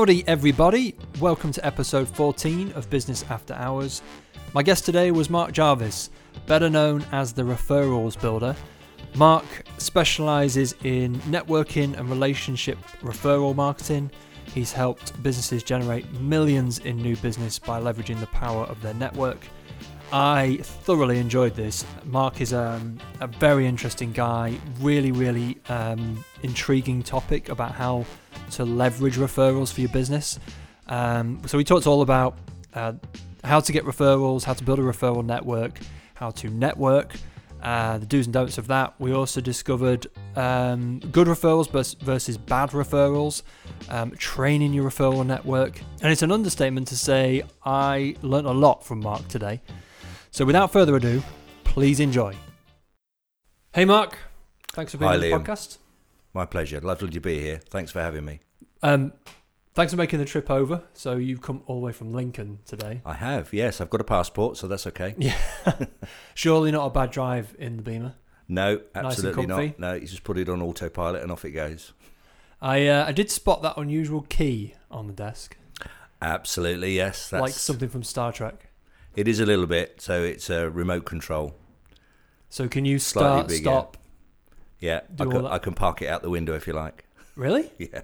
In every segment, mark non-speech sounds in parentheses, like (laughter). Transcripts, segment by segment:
Howdy, everybody. Welcome to episode 14 of Business After Hours. My guest today was Mark Jarvis, better known as the Referrals Builder. Mark specializes in networking and relationship referral marketing. He's helped businesses generate millions in new business by leveraging the power of their network. I thoroughly enjoyed this. Mark is um, a very interesting guy, really, really um, intriguing topic about how to leverage referrals for your business. Um, so we talked all about uh, how to get referrals, how to build a referral network, how to network, uh, the do's and don'ts of that. We also discovered um, good referrals versus bad referrals, um, training your referral network. And it's an understatement to say I learned a lot from Mark today. So without further ado, please enjoy. Hey, Mark. Thanks for being Hi, on the Liam. podcast. My pleasure. Lovely to be here. Thanks for having me. Um, thanks for making the trip over. So you've come all the way from Lincoln today. I have, yes. I've got a passport, so that's okay. Yeah. (laughs) Surely not a bad drive in the Beamer. No, absolutely comfy? not. No, you just put it on autopilot and off it goes. I uh, I did spot that unusual key on the desk, Absolutely, yes. That's, like something from Star Trek. It is a little bit, so it's a remote control. So can you start, stop? Yeah, I can? I can park it out the window if you like. Really? (laughs) Yeah,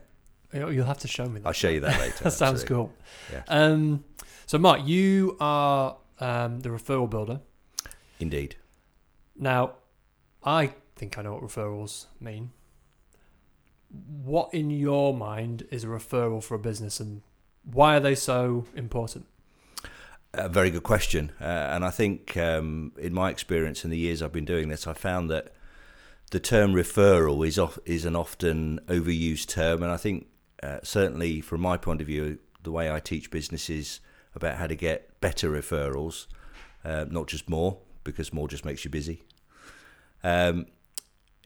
You- You'll have to show me that. I'll show you that later. (laughs) that sounds cool. Yeah. Um, so Mark, you are um, the referral builder. Indeed. Now, I think I know what referrals mean. What in your mind is a referral for a business, and why are they so important? A very good question. Uh, and I think, um, in my experience in the years I've been doing this, I found that the term referral is off, is an often overused term. And I think, uh, certainly from my point of view, the way I teach businesses about how to get better referrals, uh, not just more, because more just makes you busy. Um,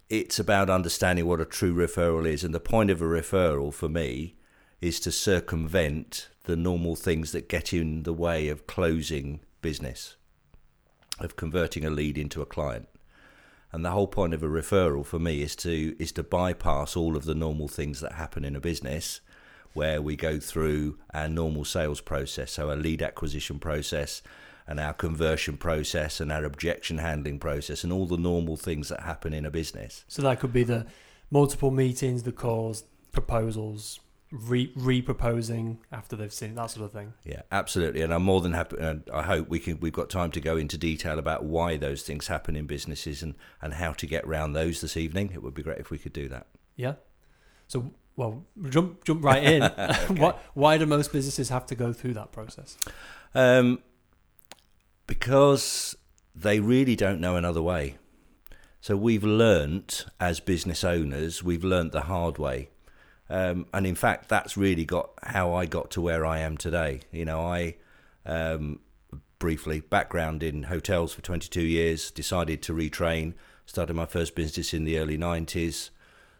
it's about understanding what a true referral is. And the point of a referral for me is to circumvent the normal things that get in the way of closing business, of converting a lead into a client. And the whole point of a referral for me is to is to bypass all of the normal things that happen in a business where we go through our normal sales process, so our lead acquisition process and our conversion process and our objection handling process and all the normal things that happen in a business. So that could be the multiple meetings, the calls, proposals, re re-proposing after they've seen it, that sort of thing. Yeah, absolutely, and I'm more than happy. And I hope we can. We've got time to go into detail about why those things happen in businesses and and how to get around those this evening. It would be great if we could do that. Yeah. So, well, jump jump right in. (laughs) (laughs) why, why do most businesses have to go through that process? Um, because they really don't know another way. So we've learnt as business owners, we've learnt the hard way. Um, and in fact, that's really got how I got to where I am today. You know, I um, briefly background in hotels for 22 years, decided to retrain, started my first business in the early 90s.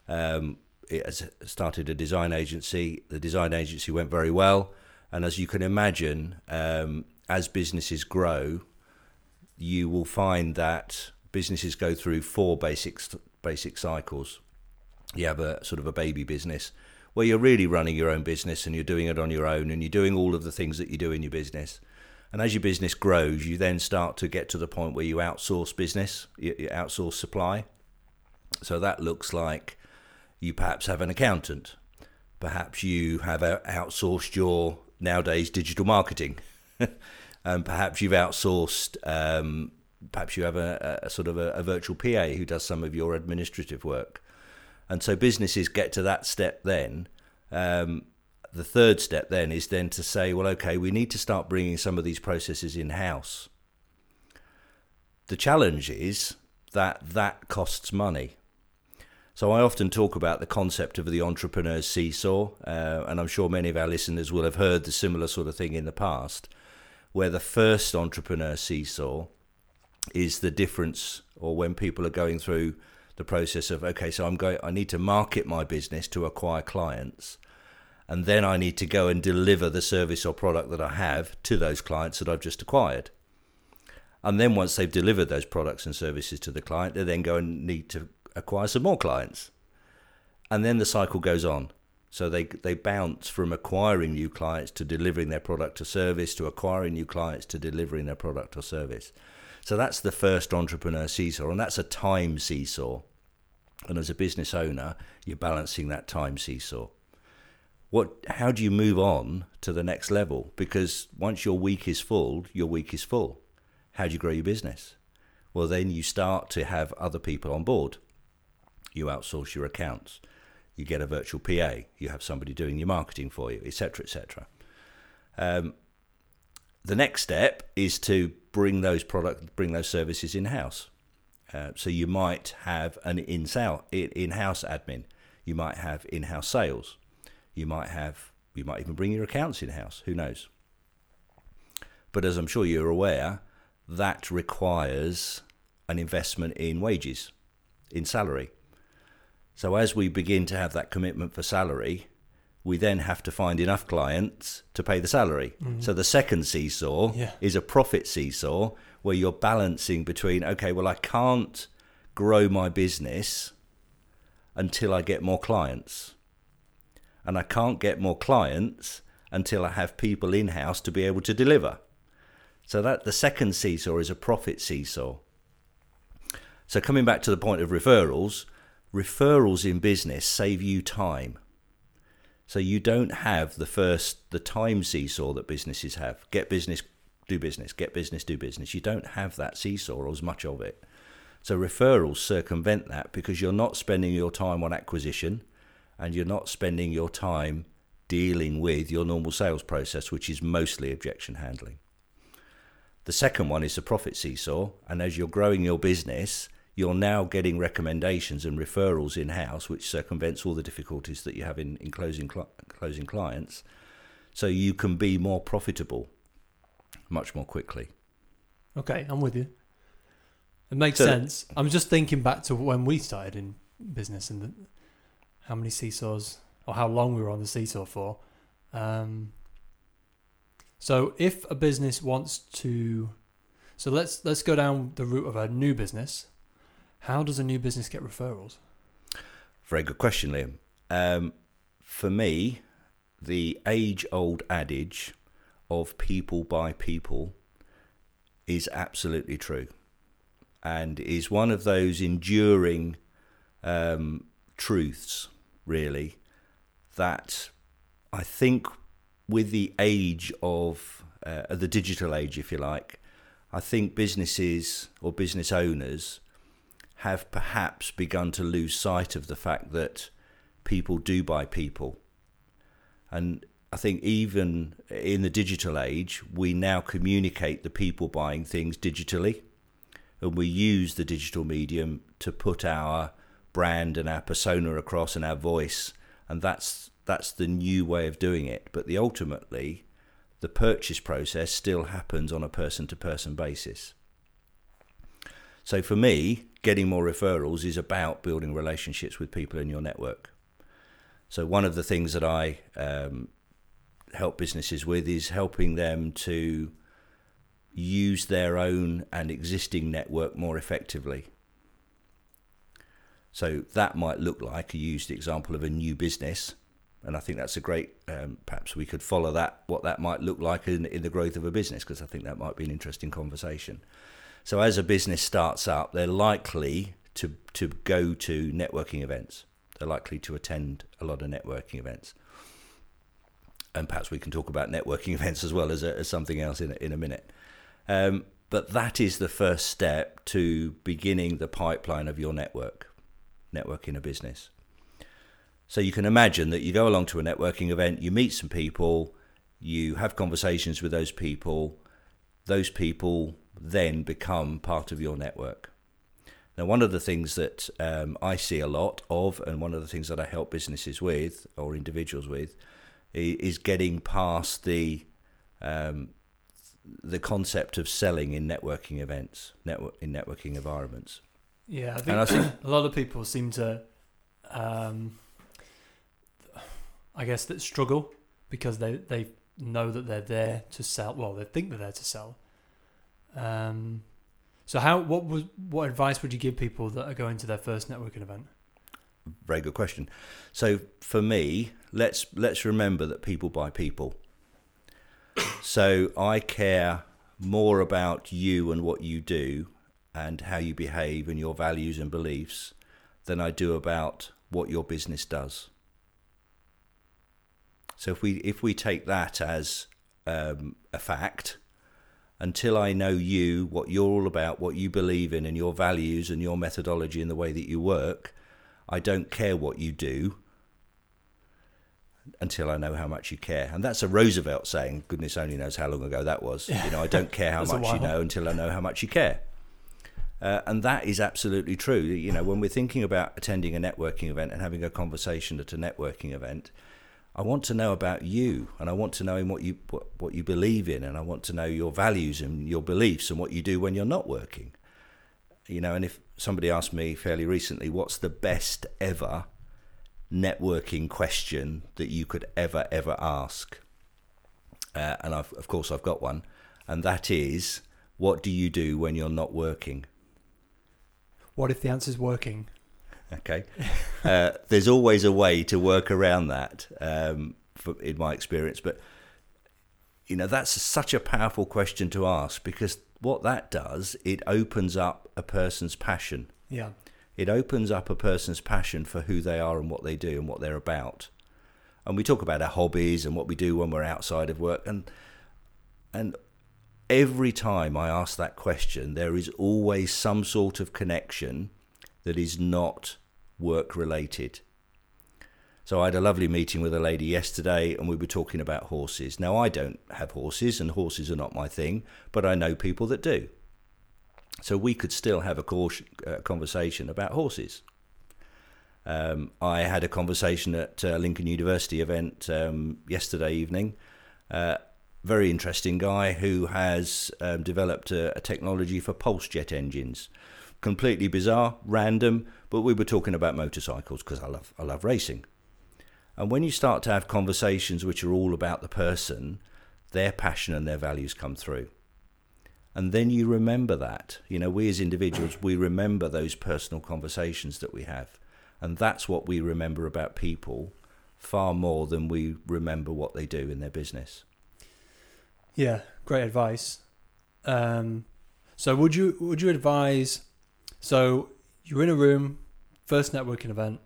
Um, it started a design agency. The design agency went very well, and as you can imagine, um, as businesses grow, you will find that businesses go through four basic basic cycles. You have a sort of a baby business where you're really running your own business and you're doing it on your own and you're doing all of the things that you do in your business. And as your business grows, you then start to get to the point where you outsource business, you, outsource supply. So that looks like you perhaps have an accountant, perhaps you have outsourced your nowadays digital marketing, and (laughs) perhaps you've outsourced. Um, perhaps you have a, a sort of a, a virtual PA who does some of your administrative work. And so businesses get to that step then. Um, the third step then is then to say, well, okay, we need to start bringing some of these processes in house. The challenge is that that costs money. So I often talk about the concept of the entrepreneur's seesaw, uh, and I'm sure many of our listeners will have heard the similar sort of thing in the past, where the first entrepreneur seesaw is the difference, or when people are going through the process of okay, so I'm going, I need to market my business to acquire clients, and then I need to go and deliver the service or product that I have to those clients that I've just acquired. And then once they've delivered those products and services to the client, they then go and need to acquire some more clients. And then the cycle goes on. So they they bounce from acquiring new clients to delivering their product or service to acquiring new clients to delivering their product or service. So that's the first entrepreneur seesaw, and that's a time seesaw. And as a business owner, you're balancing that time seesaw. What? How do you move on to the next level? Because once your week is full, your week is full. How do you grow your business? Well, then you start to have other people on board. You outsource your accounts. You get a virtual PA. You have somebody doing your marketing for you, etc., etc. Um, the next step is to bring those product, bring those services in house. Uh, so you might have an in in-house admin. You might have in-house sales. You might have you might even bring your accounts in-house. Who knows? But as I'm sure you're aware, that requires an investment in wages, in salary. So as we begin to have that commitment for salary, we then have to find enough clients to pay the salary. Mm. So the second seesaw yeah. is a profit seesaw where you're balancing between, okay, well, I can't grow my business until I get more clients. And I can't get more clients until I have people in house to be able to deliver. So that the second seesaw is a profit seesaw. So coming back to the point of referrals, referrals in business save you time. So you don't have the first the time seesaw that businesses have. Get business, do business, get business, do business. You don't have that seesaw or as much of it. So referrals circumvent that because you're not spending your time on acquisition and you're not spending your time dealing with your normal sales process, which is mostly objection handling. The second one is the profit seesaw. And as you're growing your business, you're now getting recommendations and referrals in house, which circumvents all the difficulties that you have in, in closing, cl- closing clients. So you can be more profitable much more quickly. Okay, I'm with you. It makes so, sense. I'm just thinking back to when we started in business and the, how many seesaws or how long we were on the seesaw for. Um, so if a business wants to, so let's let's go down the route of a new business. How does a new business get referrals? Very good question, Liam. Um, for me, the age-old adage of people by people is absolutely true, and is one of those enduring um, truths, really, that I think with the age of uh, the digital age, if you like, I think businesses or business owners have perhaps begun to lose sight of the fact that people do buy people. And I think even in the digital age, we now communicate the people buying things digitally. And we use the digital medium to put our brand and our persona across and our voice. And that's that's the new way of doing it. But the ultimately, the purchase process still happens on a person to person basis. So for me, getting more referrals is about building relationships with people in your network. So one of the things that I um, help businesses with is helping them to use their own and existing network more effectively. So that might look like a used example of a new business and I think that's a great. Um, perhaps we could follow that what that might look like in, in the growth of a business because I think that might be an interesting conversation. So as a business starts up, they're likely to to go to networking events. They're likely to attend a lot of networking events, and perhaps we can talk about networking (laughs) events as well as, a, as something else in a, in a minute. Um, but that is the first step to beginning the pipeline of your network, networking a business. So you can imagine that you go along to a networking event, you meet some people, you have conversations with those people, those people then become part of your network. Now, one of the things that um, I see a lot of, and one of the things that I help businesses with or individuals with, is getting past the um, the concept of selling in networking events, network in networking environments. Yeah, I think, I think (clears throat) a lot of people seem to um, I guess, that struggle because they, they know that they're there to sell. Well, they think they're there to sell. Um, so how what was what advice would you give people that are going to their first networking event? very good question. So for me, let's let's remember that people buy people. So I care more about you and what you do and how you behave and your values and beliefs than I do about what your business does. So if we if we take that as um, a fact, until I know you, what you're all about, what you believe in, and your values and your methodology and the way that you work, I don't care what you do until I know how much you care. And that's a Roosevelt saying. Goodness only knows how long ago that was. You know, I don't (laughs) care how much you know until I know how much you care. Uh, and that is absolutely true. You know, when we're thinking about attending a networking event and having a conversation at a networking event, I want to know about you, and I want to know in what you what, what you believe in, and I want to know your values and your beliefs and what you do when you're not working. You know, and if somebody asked me fairly recently, what's the best ever networking question that you could ever ever ask? Uh, and I've, of course I've got one, and that is, what do you do when you're not working? What if the answer is working? Okay, uh, there's always a way to work around that, um, for, in my experience. But you know, that's such a powerful question to ask because what that does, it opens up a person's passion. Yeah, it opens up a person's passion for who they are and what they do and what they're about. And we talk about our hobbies and what we do when we're outside of work, and and every time I ask that question, there is always some sort of connection that is not work related. So I had a lovely meeting with a lady yesterday and we were talking about horses. Now I don't have horses and horses are not my thing, but I know people that do. So we could still have a uh, conversation about horses. Um, I had a conversation at uh, Lincoln University event um, yesterday evening. Uh, very interesting guy who has um, developed a, a technology for pulse jet engines completely bizarre, random, but we were talking about motorcycles because I love I love racing. And when you start to have conversations which are all about the person, their passion and their values come through. And then you remember that. You know, we as individuals, we remember those personal conversations that we have. And that's what we remember about people far more than we remember what they do in their business. Yeah, great advice. Um, so would you would you advise so you're in a room, first networking event,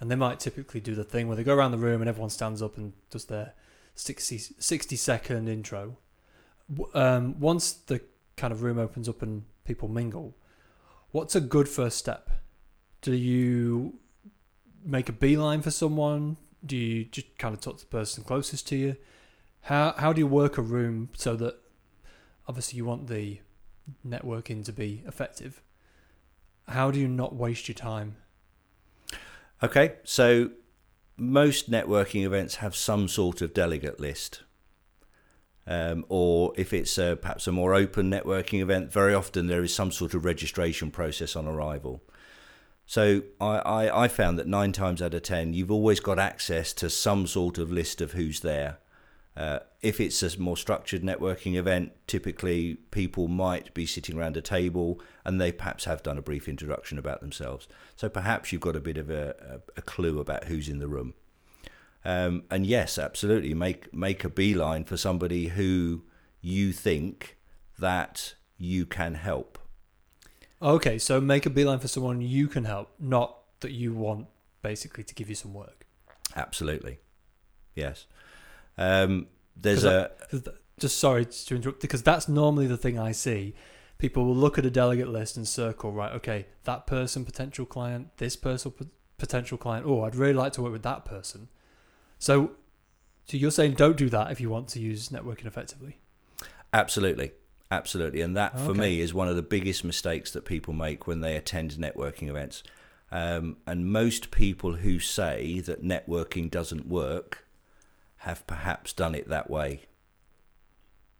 and they might typically do the thing where they go around the room and everyone stands up and does their 60, 60 second intro. Um, once the kind of room opens up and people mingle, what's a good first step? Do you make a beeline for someone? Do you just kind of talk to the person closest to you? How how do you work a room so that obviously you want the networking to be effective, how do you not waste your time? Okay, so most networking events have some sort of delegate list. Um, or if it's a, perhaps a more open networking event, very often there is some sort of registration process on arrival. So I, I, I found that nine times out of ten, you've always got access to some sort of list of who's there. Uh, if it's a more structured networking event, typically people might be sitting around a table and they perhaps have done a brief introduction about themselves. So perhaps you've got a bit of a, a, a clue about who's in the room. Um, and yes, absolutely, make make a beeline for somebody who you think that you can help. Okay, so make a beeline for someone you can help, not that you want basically to give you some work. Absolutely, yes. Um, there's a just sorry to interrupt because that's normally the thing I see. People will look at a delegate list and circle right. Okay, that person potential client, this person potential client. Oh, I'd really like to work with that person. So, so you're saying don't do that if you want to use networking effectively. Absolutely. Absolutely. And that, for okay. me, is one of the biggest mistakes that people make when they attend networking events. Um, and most people who say that networking doesn't work have perhaps done it that way.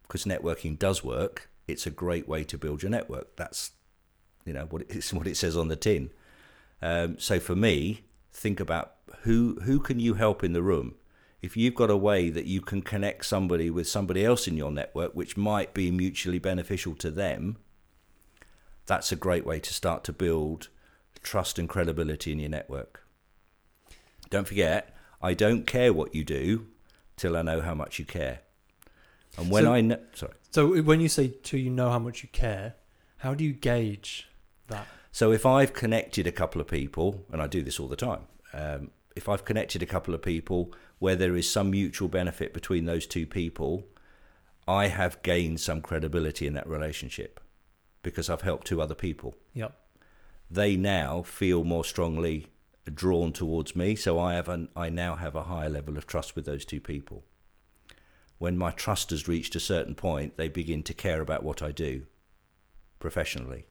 Because networking does work. It's a great way to build your network. That's, you know, what it's (laughs) what it says on the tin. Um, so for me, think about who who can you help in the room. If you've got a way that you can connect somebody with somebody else in your network, which might be mutually beneficial to them, that's a great way to start to build trust and credibility in your network. Don't forget, I don't care what you do till I know how much you care. And when So- I know, sorry. So when you say to you know how much you care, how do you gauge that? So if I've connected a couple of people, and I do this all the time, um, if I've connected a couple of people where there is some mutual benefit between those two people, I have gained some credibility in that relationship because I've helped two other people. Yep. They now feel more strongly drawn towards me, so I have an, I now have a higher level of trust with those two people. When my trust has reached a certain point, they begin to care about what I do professionally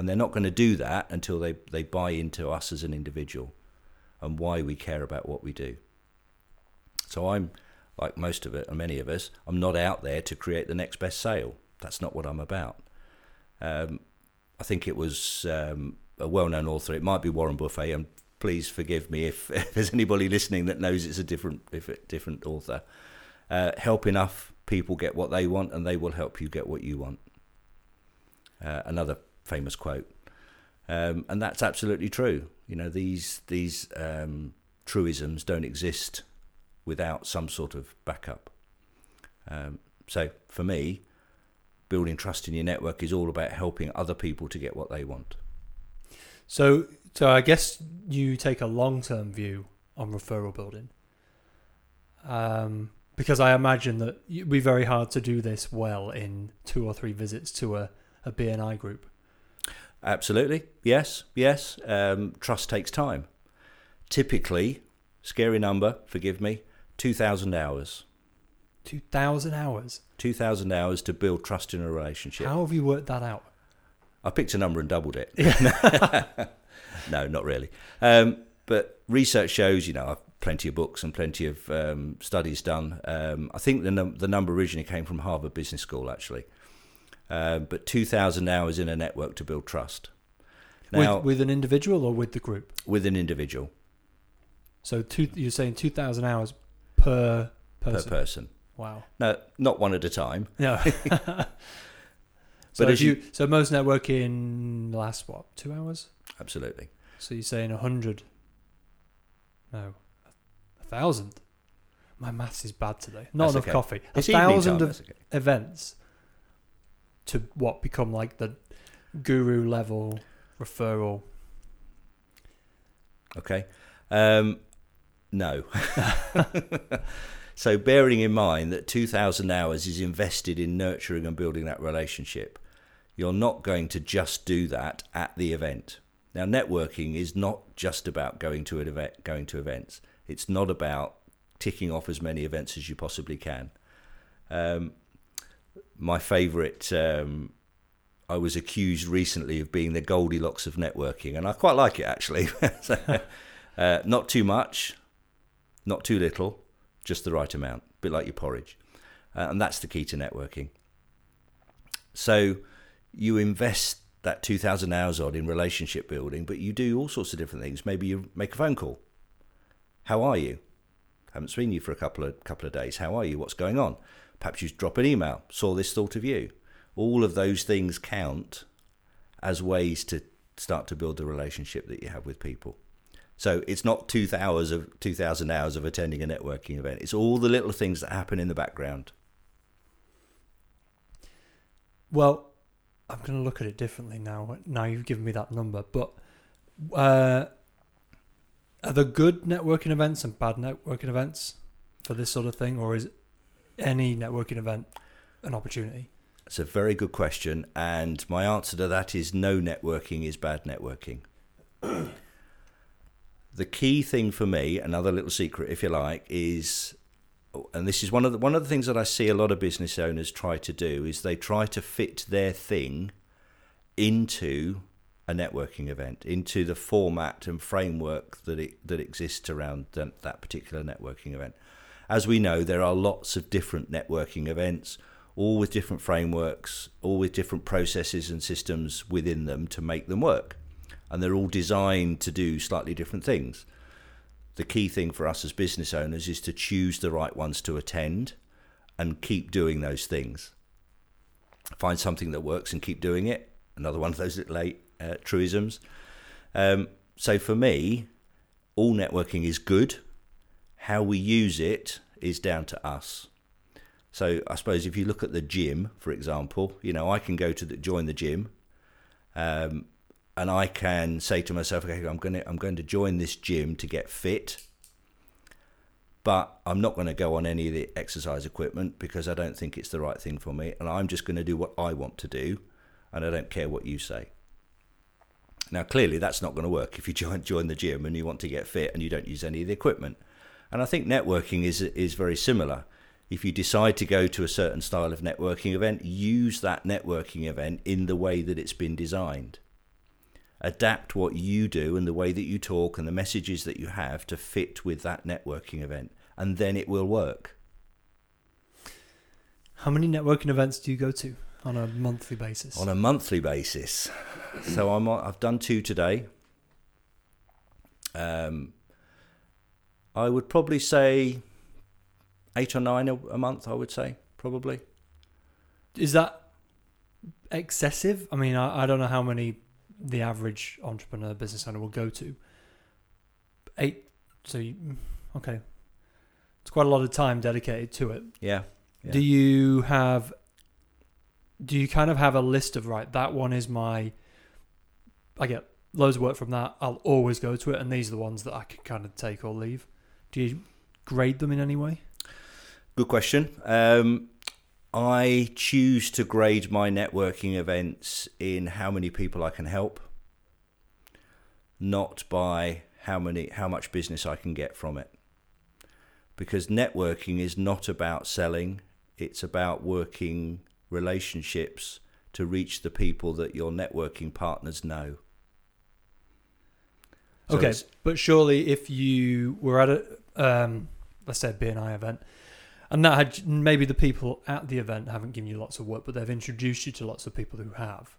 and they're not going to do that until they, they buy into us as an individual and why we care about what we do. So I'm like most of it, and many of us, I'm not out there to create the next best sale. That's not what I'm about. Um, I think it was um, a well-known author. It might be Warren Buffett, and please forgive me if, (laughs) if there's anybody listening that knows it's a different different author. Uh, help enough people get what they want, and they will help you get what you want. Uh, another famous quote, um, and that's absolutely true. You know these these um, truisms don't exist without some sort of backup. Um, so for me, building trust in your network is all about helping other people to get what they want. So so I guess you take a long term view on referral building. Um, because I imagine that it'd be very hard to do this well in two or three visits to a, a BNI group. Absolutely, yes, yes. Um, trust takes time. Typically, scary number, forgive me, two thousand hours. Two thousand hours. Two thousand hours to build trust in a relationship. How have you worked that out? I picked a number and doubled it. (laughs) (laughs) no, not really. Um, but research shows, you know, I've plenty of books and plenty of um, studies done. Um, I think the num- the number originally came from Harvard Business School, actually. Um, but 2,000 hours in a network to build trust. Now, with, with an individual or with the group? with an individual So two, you're saying two thousand hours per per person. person. Wow. No, not one at a time. No. (laughs) (laughs) so But if as you, you- so most networking lasts what two hours? Absolutely. So you're saying a hundred? No, a thousand. My maths is bad today. Not That's enough okay. coffee. A It's evening thousand of okay. events to what become like the guru level referral. Okay. Um, no. (laughs) so, bearing in mind that 2,000 hours is invested in nurturing and building that relationship, you're not going to just do that at the event. Now, networking is not just about going to an event, going to events. It's not about ticking off as many events as you possibly can. Um, my favourite um, I was accused recently of being the Goldilocks of networking, and I quite like it actually. (laughs) So, uh, not too much, not too little, just the right amount, a bit like your porridge. Uh, and that's the key to networking. So you invest that 2,000 hours odd in relationship building, but you do all sorts of different things. Maybe you make a phone call. How are you? Haven't seen you for a couple of couple of days. How are you? What's going on? Perhaps you drop an email. Saw this thought of you all of those things count as ways to start to build the relationship that you have with people. So it's not two hours of two thousand hours of attending a networking event. It's all the little things that happen in the background. Well, I'm going to look at it differently now. Now you've given me that number, but uh, are there good networking events and bad networking events for this sort of thing, or is any networking event an opportunity? It's a very good question, and my answer to that is no networking is bad networking. (clears throat) the key thing for me, another little secret, if you like, is, and this is one of the one of the things that I see a lot of business owners try to do is they try to fit their thing into a networking event, into the format and framework that it that exists around that, that particular networking event. As we know, there are lots of different networking events all with different frameworks, all with different processes and systems within them to make them work. And they're all designed to do slightly different things. The key thing for us as business owners is to choose the right ones to attend and keep doing those things. Find something that works and keep doing it. Another one of those little uh, truisms. Um, so for me, all networking is good. How we use it is down to us. So I suppose if you look at the gym, for example, you know, I can go to the, join the gym, um, and I can say to myself, okay, I'm going to I'm going to join this gym to get fit, but I'm not going to go on any of the exercise equipment because I don't think it's the right thing for me, and I'm just going to do what I want to do, and I don't care what you say. Now, clearly, that's not going to work if you (laughs) join join the gym and you want to get fit and you don't use any of the equipment. And I think networking is is very similar. If you decide to go to a certain style of networking event, use that networking event in the way that it's been designed. Adapt what you do and the way that you talk and the messages that you have to fit with that networking event, and then it will work. How many networking events do you go to on a monthly basis? On a monthly basis, so I'm I've done two today. Um, I would probably say eight or nine a, a month. I would say probably. Is that excessive? I mean, I, I don't know how many the average entrepreneur business owner will go to. Eight. So, you, okay, it's quite a lot of time dedicated to it. Yeah. Yeah. Do you have? Do you kind of have a list of right? That one is my. I get loads of work from that. I'll always go to it, and these are the ones that I can kind of take or leave. Do you grade them in any way? Good question. Um, I choose to grade my networking events in how many people I can help, not by how many how much business I can get from it. Because networking is not about selling, it's about working relationships to reach the people that your networking partners know. So okay, but surely if you were at a um, let's say a BNI event, and that had maybe the people at the event haven't given you lots of work, but they've introduced you to lots of people who have,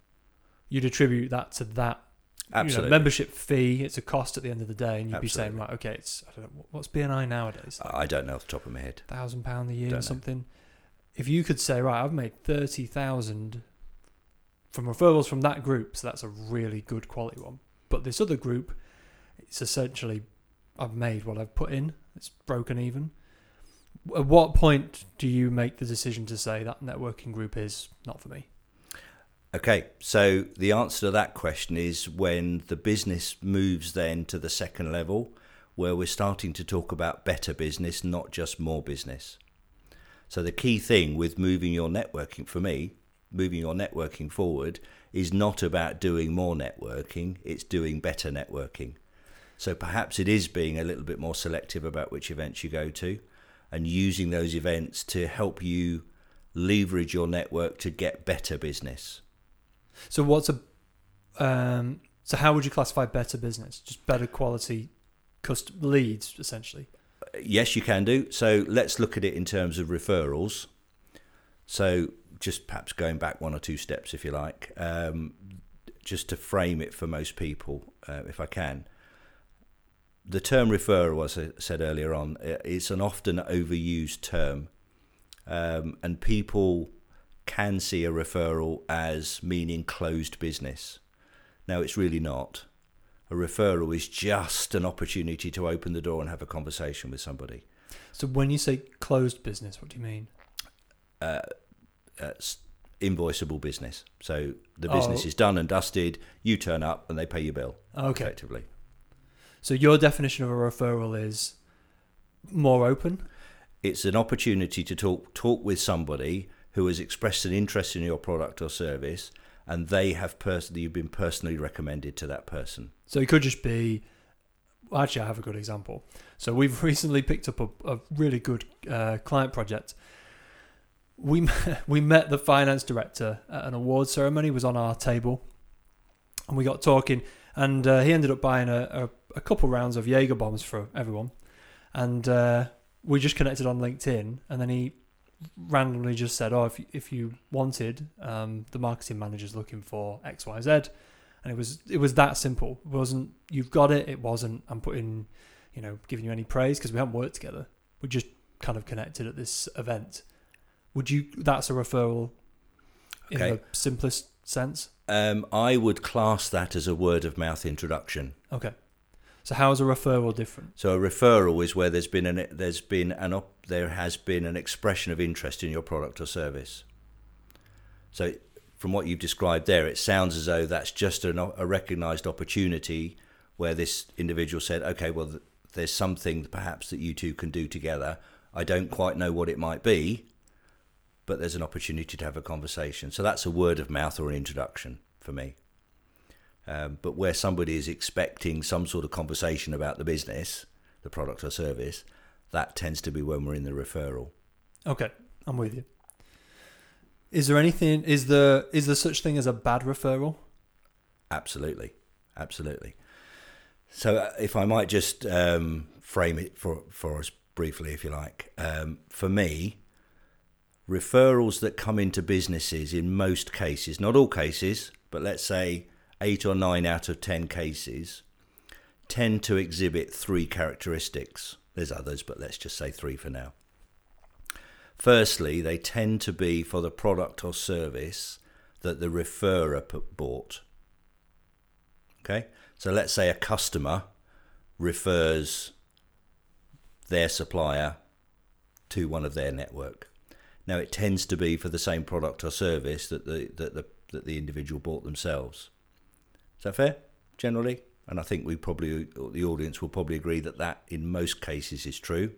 you'd attribute that to that you know, Absolutely. membership fee. It's a cost at the end of the day, and you'd be saying, right, okay, it's I don't know what's BNI nowadays, I don't know off the top of my head. thousand pound a year Don't or know. something. If you could say, right, I've made thirty thousand from referrals from that group, so that's a really good quality one. But this other group, it's essentially I've made what I've put in. It's broken even. At what point do you make the decision to say that networking group is not for me? Okay, so the answer to that question is when the business moves then to the second level, where we're starting to talk about better business, not just more business. So the key thing with moving your networking, for me, moving your networking forward, is not about doing more networking, it's doing better networking. So perhaps it is being a little bit more selective about which events you go to and using those events to help you leverage your network to get better business. So what's a um, so how would you classify better business? Just better quality cust- leads, essentially. Yes, you can do. So let's look at it in terms of referrals. So just perhaps going back one or two steps, if you like, um, just to frame it for most people, uh, if I can. The term referral, as I said earlier on, it's an often overused term, um, and people can see a referral as meaning closed business. Now, it's really not. A referral is just an opportunity to open the door and have a conversation with somebody. So when you say closed business, what do you mean? Uh, uh, invoiceable business. So the Oh. business is done and dusted. You turn up and they pay your bill. Okay. Effectively, So your definition of a referral is more open. it's an opportunity to talk talk with somebody who has expressed an interest in your product or service, and they have personally you've been personally recommended to that person. So it could just be. Actually, I have a good example. So we've (laughs) recently picked up a, a really good uh, client project. We met, (laughs) we met the finance director at an award ceremony. Was on our table, and we got talking. And uh, he ended up buying a, a, a couple rounds of Jaeger bombs for everyone, and uh, we just connected on LinkedIn. And then he randomly just said, "Oh, if you- if you wanted, um, the marketing manager's looking for X, Y, Z." and it was it was that simple. It wasn't you've got it. It wasn't I'm putting, you know, giving you any praise because we haven't worked together. We just kind of connected at this event. Would you? That's a referral in Okay. the simplest sense. Um, I would class that as a word of mouth introduction. Okay. So how is a referral different? So a referral is where there's been an there's been an there has been an expression of interest in your product or service. So from what you've described there, it sounds as though that's just an, a recognised opportunity where this individual said, "Okay, well, there's something perhaps that you two can do together. I don't quite know what it might be, but there's an opportunity to have a conversation." So that's a word of mouth or an introduction for me. Um, but where somebody is expecting some sort of conversation about the business, the product or service, that tends to be when we're in the referral. Okay, I'm with you. Is there anything? Is there is there such thing as a bad referral? Absolutely, absolutely. So, uh, if I might just um, frame it for for us briefly, if you like, um, for me, referrals that come into businesses in most cases, not all cases, but let's say eight or nine out of ten cases tend to exhibit three characteristics. There's others, but let's just say three for now. Firstly, they tend to be for the product or service that the referrer bought. Okay, so let's say a customer refers their supplier to one of their network. Now, it tends to be for the same product or service that the that the that the individual bought themselves. Is that fair, generally? And I think we probably, the audience will probably agree that that in most cases is true.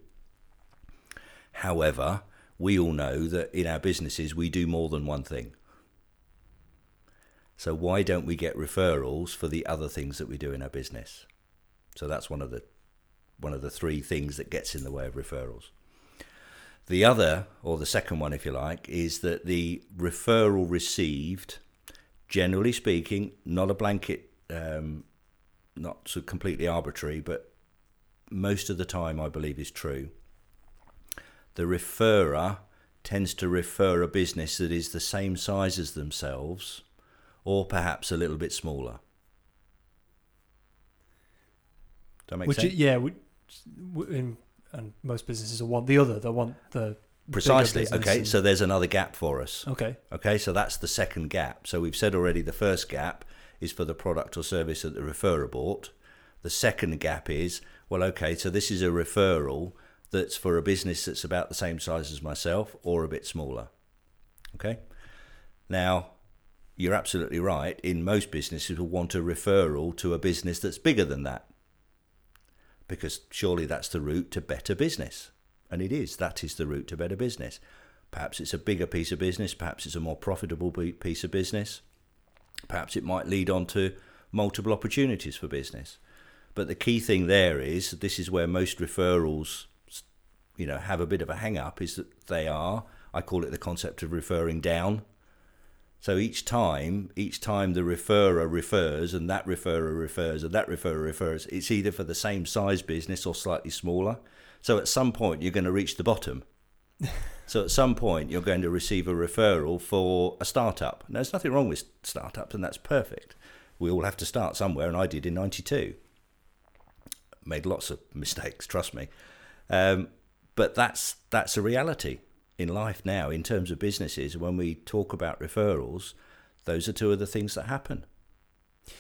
However, we all know that in our businesses we do more than one thing. So why don't we get referrals for the other things that we do in our business? So that's one of the one of the three things that gets in the way of referrals. The other, or the second one, if you like, is that the referral received generally speaking, not a blanket, um, not so completely arbitrary, but most of the time I believe is true. The referrer tends to refer a business that is the same size as themselves or perhaps a little bit smaller. Does that make Which, sense? Yeah, in, and most businesses want the other. They want the Precisely. Okay, so there's another gap for us. Okay. Okay, so that's the second gap. So we've said already the first gap is for the product or service that the referrer bought. The second gap is, well, okay, so this is a referral that's for a business that's about the same size as myself or a bit smaller. Okay? Now, you're absolutely right. In most businesses, will want a referral to a business that's bigger than that. Because surely that's the route to better business. And it is. That is the route to better business. Perhaps it's a bigger piece of business. Perhaps it's a more profitable piece of business. Perhaps it might lead on to multiple opportunities for business. But the key thing there is this is where most referrals, you know, have a bit of a hang up is that they are. I call it the concept of referring down. So each time, each time the referrer refers, and that referrer refers, and that referrer refers, it's either for the same size business or slightly smaller. So at some point, you're going to reach the bottom. (laughs) so at some point, you're going to receive a referral for a startup. Now, there's nothing wrong with startups, and that's perfect. We all have to start somewhere, and I did in '92. Made lots of (laughs) mistakes, trust me. Um, but that's that's a reality in life now in terms of businesses. When we talk about referrals, those are two of the things that happen.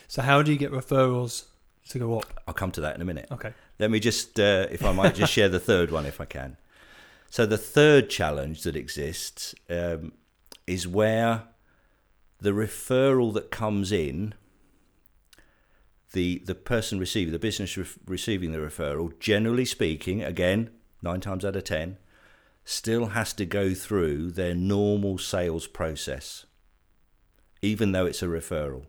So, how do you get referrals to go up? I'll come to that in a minute. Okay. Let me just, uh, if I might, just share the third one if I can. So the third challenge that exists um, is where the referral that comes in, the the person receiving the business re- receiving the referral, generally speaking, again nine times out of ten, still has to go through their normal sales process, even though it's a referral.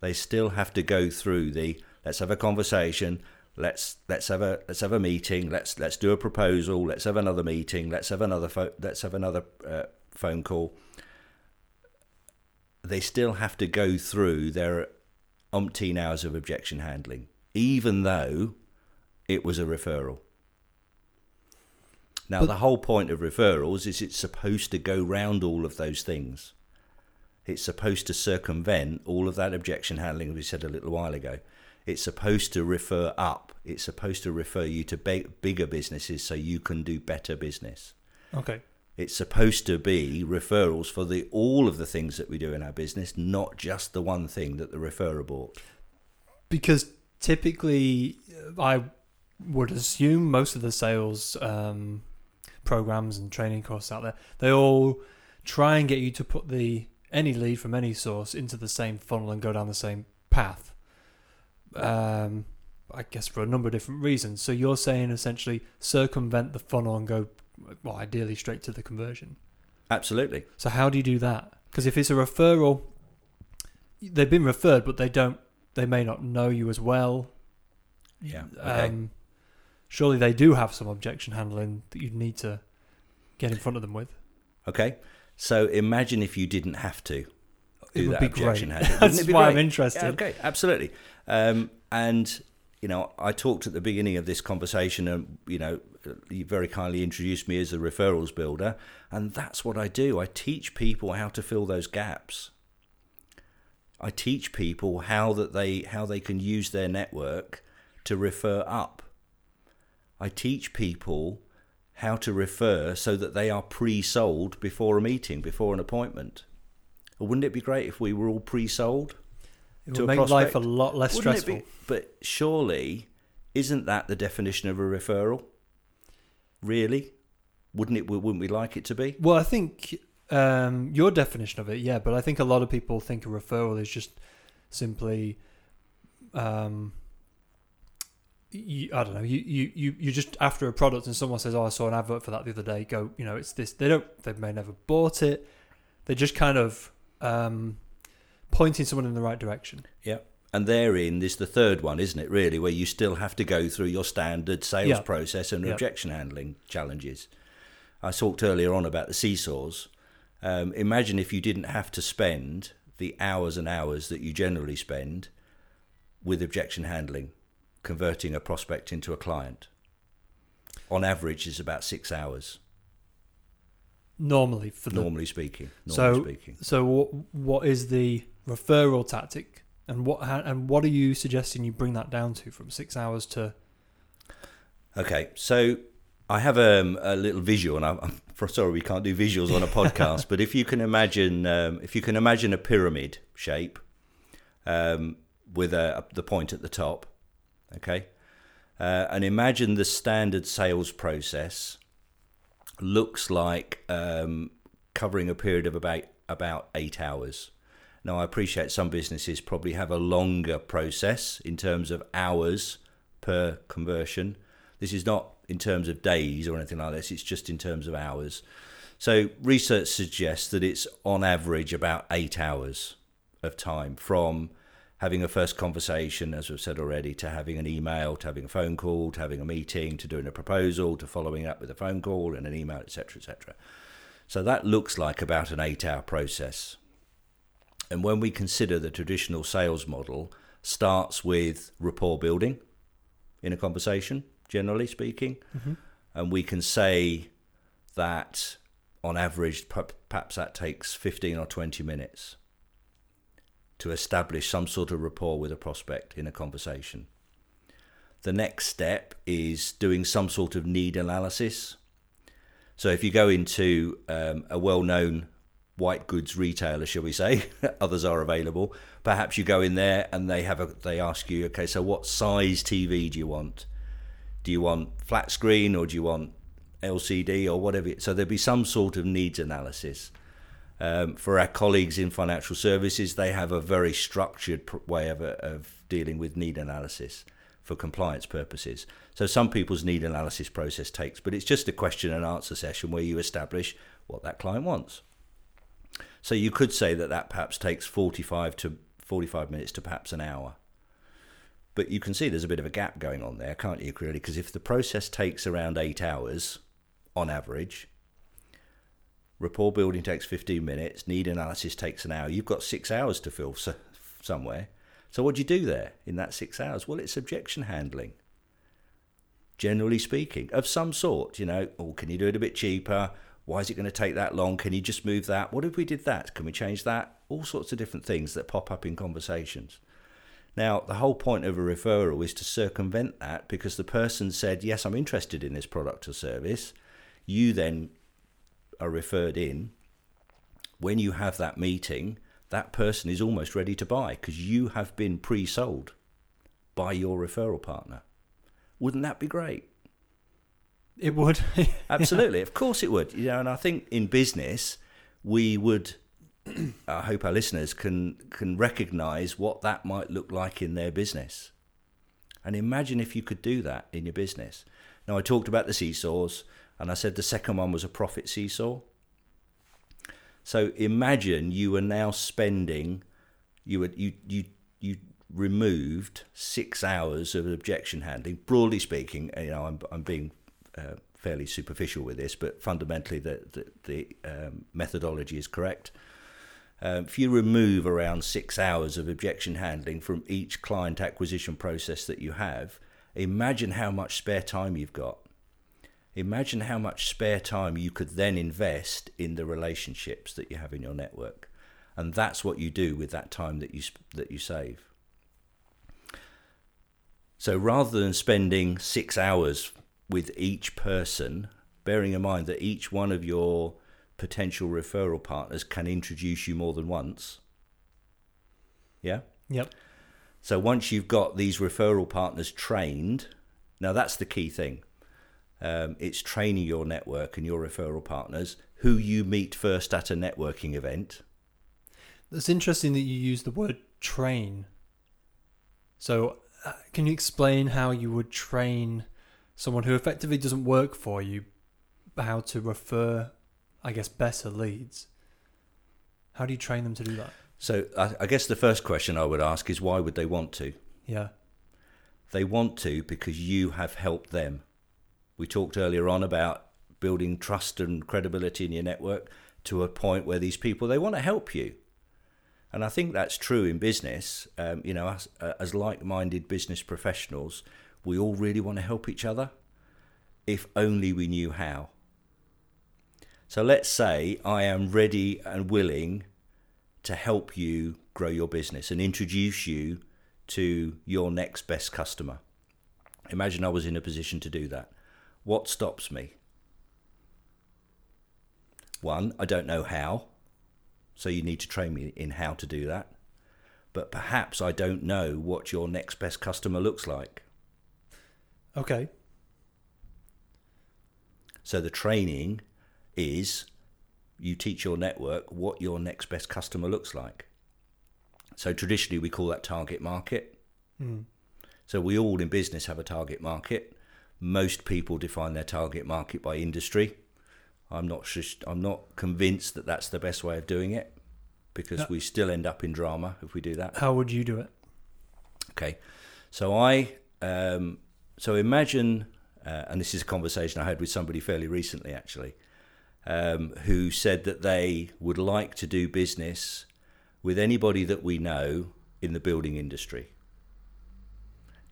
They still have to go through the let's have a conversation, let's let's have a let's have a meeting let's let's do a proposal let's have another meeting let's have another fo- let's have another uh, phone call. They still have to go through their umpteen hours of objection handling even though it was a referral. Now but, the whole point of referrals is it's supposed to go round all of those things. It's supposed to circumvent all of that objection handling we said a little while ago it's supposed to refer up. It's supposed to refer you to bigger businesses so you can do better business. Okay. It's supposed to be referrals for the all of the things that we do in our business, not just the one thing that the referrer bought. Because typically, I would assume most of the sales um, programs and training courses out there, they all try and get you to put the any lead from any source into the same funnel and go down the same path. Um, I guess for a number of different reasons. So you're saying essentially circumvent the funnel and go, well, ideally straight to the conversion. Absolutely. So how do you do that? Because if it's a referral, they've been referred, but they don't, they may not know you as well. Yeah. Okay. Um, surely they do have some objection handling that you'd need to get in front of them with. okay. So imagine if you didn't have to. It do would that be objection great. (laughs) That's why I'm interested. Yeah, okay, absolutely. Um, and you know, I talked at the beginning of this conversation, and you know, you very kindly introduced me as a referrals builder, and that's what I do. I teach people how to fill those gaps. I teach people how that they how they can use their network to refer up. I teach people how to refer so that they are pre-sold before a meeting, before an appointment. Wouldn't it be great if we were all pre-sold? It to would a make life a lot less Wouldn't stressful. be- but surely, isn't that the definition of a referral? Really? Wouldn't it? Wouldn't we like it to be? Well, I think um, your definition of it, yeah, but I think a lot of people think a referral is just simply, um, you, I don't know, you, you, you, you just after a product and someone says, "Oh, I saw an advert for that the other day." Go, you know, it's this. They don't. They may never bought it. They're just kind of um, pointing someone in the right direction. Yeah. And therein is the third one, isn't it? Really, where you still have to go through your standard sales Yeah. process and Yeah. objection handling challenges. I talked earlier on about the seesaws. Um, imagine if you didn't have to spend the hours and hours that you generally spend with objection handling, converting a prospect into a client. On average, is about six hours, Normally, for the normally speaking. So- speaking. So what what is the referral tactic, and what and what are you suggesting you bring that down to from six hours to? Okay, so I have um, a little visual, and I'm, (laughs) I'm sorry we can't do visuals on a (laughs) podcast, but if you can imagine, um, if you can imagine a pyramid shape um, with a, the point at the top, okay, uh, and imagine the standard sales process looks like um, covering a period of about about eight hours. Now, I appreciate some businesses probably have a longer process in terms of hours per conversion. This is not in terms of days or anything like this, it's just in terms of hours. So, research suggests that it's on average about eight hours of time from having a first conversation, as we've said already, to having an email, to having a phone call, to having a meeting, to doing a proposal, to following up with a phone call and an email, etc., etc. So that looks like about an eight-hour process. And when we consider the traditional sales model starts with rapport building in a conversation, generally speaking, mm-hmm. and we can say that on average, perhaps that takes 15 or 20 minutes to establish some sort of rapport with a prospect in a conversation. The next step is doing some sort of need analysis. So if you go into um, a well known white goods retailer, shall we say, (laughs) others are available. Perhaps you go in there and they have a they ask you, okay, so what size TV do you want? Do you want flat screen or do you want LCD or whatever? So there'd be some sort of needs analysis. Um, for our colleagues in financial services, they have a very structured pr- way of, of dealing with need analysis for compliance purposes. So some people's need analysis process takes, but it's just a question and answer session where you establish what that client wants. So you could say that that perhaps takes 45 to 45 minutes to perhaps an hour. But you can see there's a bit of a gap going on there, can't you, really? Because if the process takes around eight hours on average, rapport building takes 15 minutes, need analysis takes an hour, you've got six hours to fill so, somewhere. So what do you do there in that six hours? Well, it's objection handling. Generally speaking, of some sort, you know, oh, can you do it a bit cheaper? Why is it going to take that long? Can you just move that? What if we did that? Can we change that? All sorts of different things that pop up in conversations. Now, the whole point of a referral is to circumvent that because the person said, Yes, I'm interested in this product or service. You then are referred in. When you have that meeting, that person is almost ready to buy because you have been pre sold by your referral partner. Wouldn't that be great? It would. (laughs) Absolutely, of course it would. You know, and I think in business we would. (clears throat) I hope our listeners can can recognise what that might look like in their business, and imagine if you could do that in your business. Now, I talked about the seesaws, and I said the second one was a profit seesaw. So imagine you are now spending, you you you you removed six hours of objection handling. Broadly speaking, you know, I'm I'm being uh, fairly superficial with this, but fundamentally the the, the um, methodology is correct. Um, if you remove around six hours of objection handling from each client acquisition process that you have, imagine how much spare time you've got. Imagine how much spare time you could then invest in the relationships that you have in your network, and that's what you do with that time that you that you save. So rather than spending six hours with each person, bearing in mind that each one of your potential referral partners can introduce you more than once. Yeah? Yep. So once you've got these referral partners trained, now that's the key thing. Um, it's training your network and your referral partners who you meet first at a networking event. It's interesting that you use the word train. So, uh, can you explain how you would train someone who effectively doesn't work for you, how to refer, I guess, better leads. How do you train them to do that? So I, I guess the first question I would ask is why would they want to? Yeah. They want to because you have helped them. We talked earlier on about building trust and credibility in your network to a point where these people they want to help you. And I think that's true in business. Um, you know, as, uh, as like-minded business professionals, we all really want to help each other if only we knew how. So let's say I am ready and willing to help you grow your business and introduce you to your next best customer. Imagine I was in a position to do that. What stops me? One, I don't know how. So you need to train me in how to do that. But perhaps I don't know what your next best customer looks like. Okay. So the training is you teach your network what your next best customer looks like. So traditionally we call that target market. Mm. So we all in business have a target market. Most people define their target market by industry. I'm not just, I'm not convinced that that's the best way of doing it because no. we still end up in drama if we do that. How would you do it? Okay. So I um, so imagine, uh, and this is a conversation I had with somebody fairly recently, actually, um, who said that they would like to do business with anybody that we know in the building industry.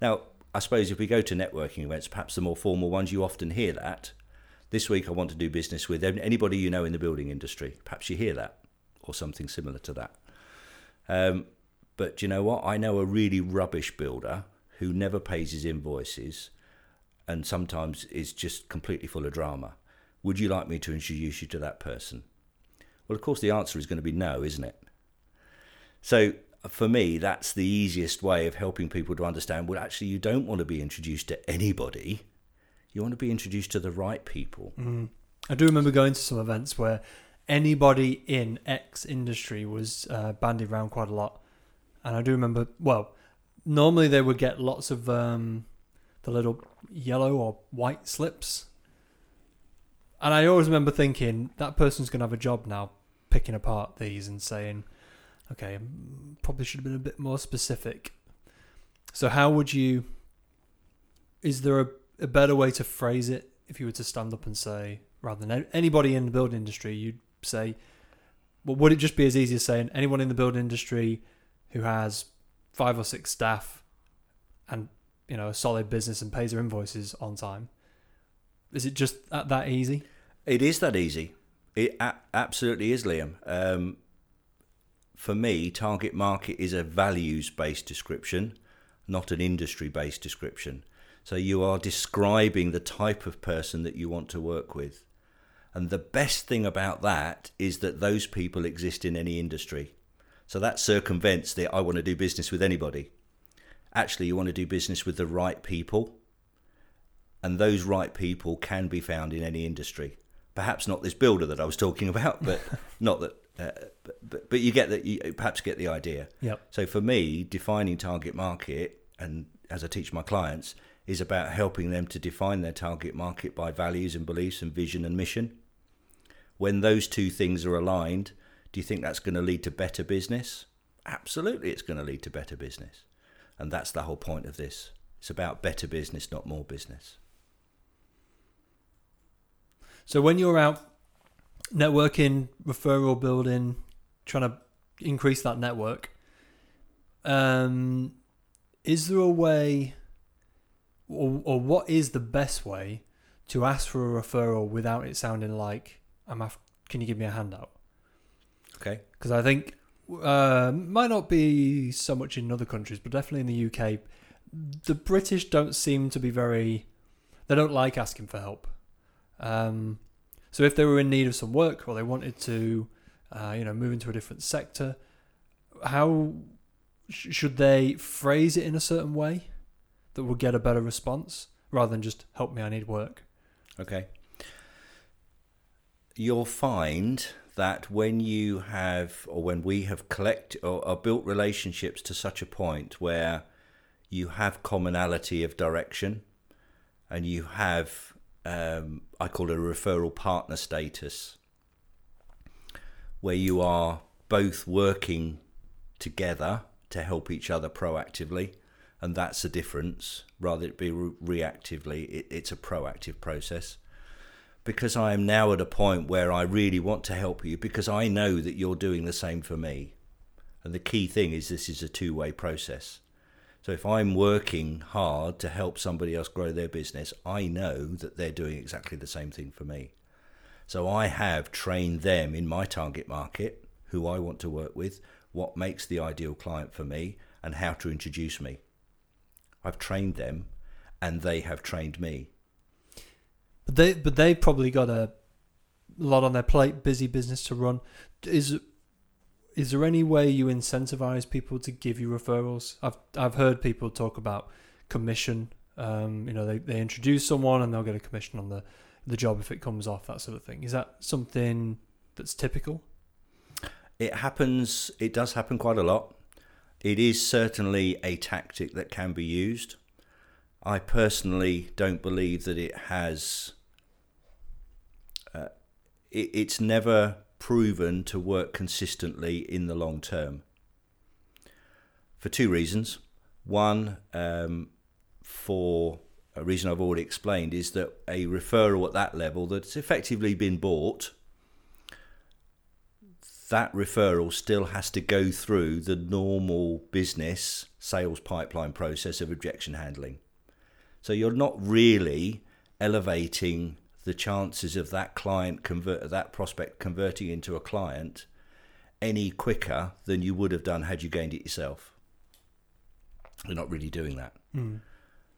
Now, I suppose if we go to networking events, perhaps the more formal ones, you often hear that. This week, I want to do business with anybody you know in the building industry. Perhaps you hear that, or something similar to that. Um, but you know what? I know a really rubbish builder who never pays his invoices and sometimes is just completely full of drama. Would you like me to introduce you to that person? Well, of course, the answer is going to be no, isn't it? So, for me, that's the easiest way of helping people to understand well, actually, you don't want to be introduced to anybody, you want to be introduced to the right people. Mm. I do remember going to some events where anybody in X industry was uh, bandied around quite a lot. And I do remember, well, normally they would get lots of um, the little yellow or white slips. And I always remember thinking that person's going to have a job now picking apart these and saying, okay, probably should have been a bit more specific. So, how would you? Is there a, a better way to phrase it if you were to stand up and say, rather than anybody in the building industry, you'd say, well, would it just be as easy as saying anyone in the building industry who has five or six staff and you know a solid business and pays their invoices on time is it just that, that easy it is that easy it a- absolutely is liam um, for me target market is a values based description not an industry based description so you are describing the type of person that you want to work with and the best thing about that is that those people exist in any industry so that circumvents the I want to do business with anybody. Actually, you want to do business with the right people, and those right people can be found in any industry. Perhaps not this builder that I was talking about, but (laughs) not that. Uh, but, but but you get that. You perhaps get the idea. Yep. So for me, defining target market, and as I teach my clients, is about helping them to define their target market by values and beliefs and vision and mission. When those two things are aligned, do you think that's going to lead to better business? Absolutely, it's going to lead to better business. And that's the whole point of this. It's about better business, not more business. So when you're out networking, referral building, trying to increase that network, um, is there a way, or, or what is the best way to ask for a referral without it sounding like I'm? Af- can you give me a handout? Okay. Because I think uh, might not be so much in other countries, but definitely in the UK, the British don't seem to be very. They don't like asking for help. Um, so if they were in need of some work or they wanted to, uh, you know, move into a different sector, how sh- should they phrase it in a certain way that would get a better response rather than just "help me, I need work"? Okay. You'll find that when you have, or when we have collected or, or built relationships to such a point where you have commonality of direction and you have, um, I call it a referral partner status, where you are both working together to help each other proactively. And that's the difference. Rather than be re- reactively, it, it's a proactive process because I am now at a point where I really want to help you because I know that you're doing the same for me. And the key thing is this is a two way process. So if I'm working hard to help somebody else grow their business, I know that they're doing exactly the same thing for me. So I have trained them in my target market, who I want to work with, what makes the ideal client for me, and how to introduce me. I've trained them and they have trained me. But they but they've probably got a lot on their plate, busy business to run. Is is there any way you incentivize people to give you referrals? I've I've heard people talk about commission. Um, you know, they, they introduce someone and they'll get a commission on the the job if it comes off, that sort of thing. Is that something that's typical? It happens. It does happen quite a lot. It is certainly a tactic that can be used. I personally don't believe that it has. Uh, it, it's never proven to work consistently in the long term. For two reasons. One, um, for a reason I've already explained, is that a referral at that level that's effectively been bought, that referral still has to go through the normal business sales pipeline process of objection handling. So you're not really elevating the chances of that client convert that prospect converting into a client any quicker than you would have done had you gained it yourself. You're not really doing that. Mm.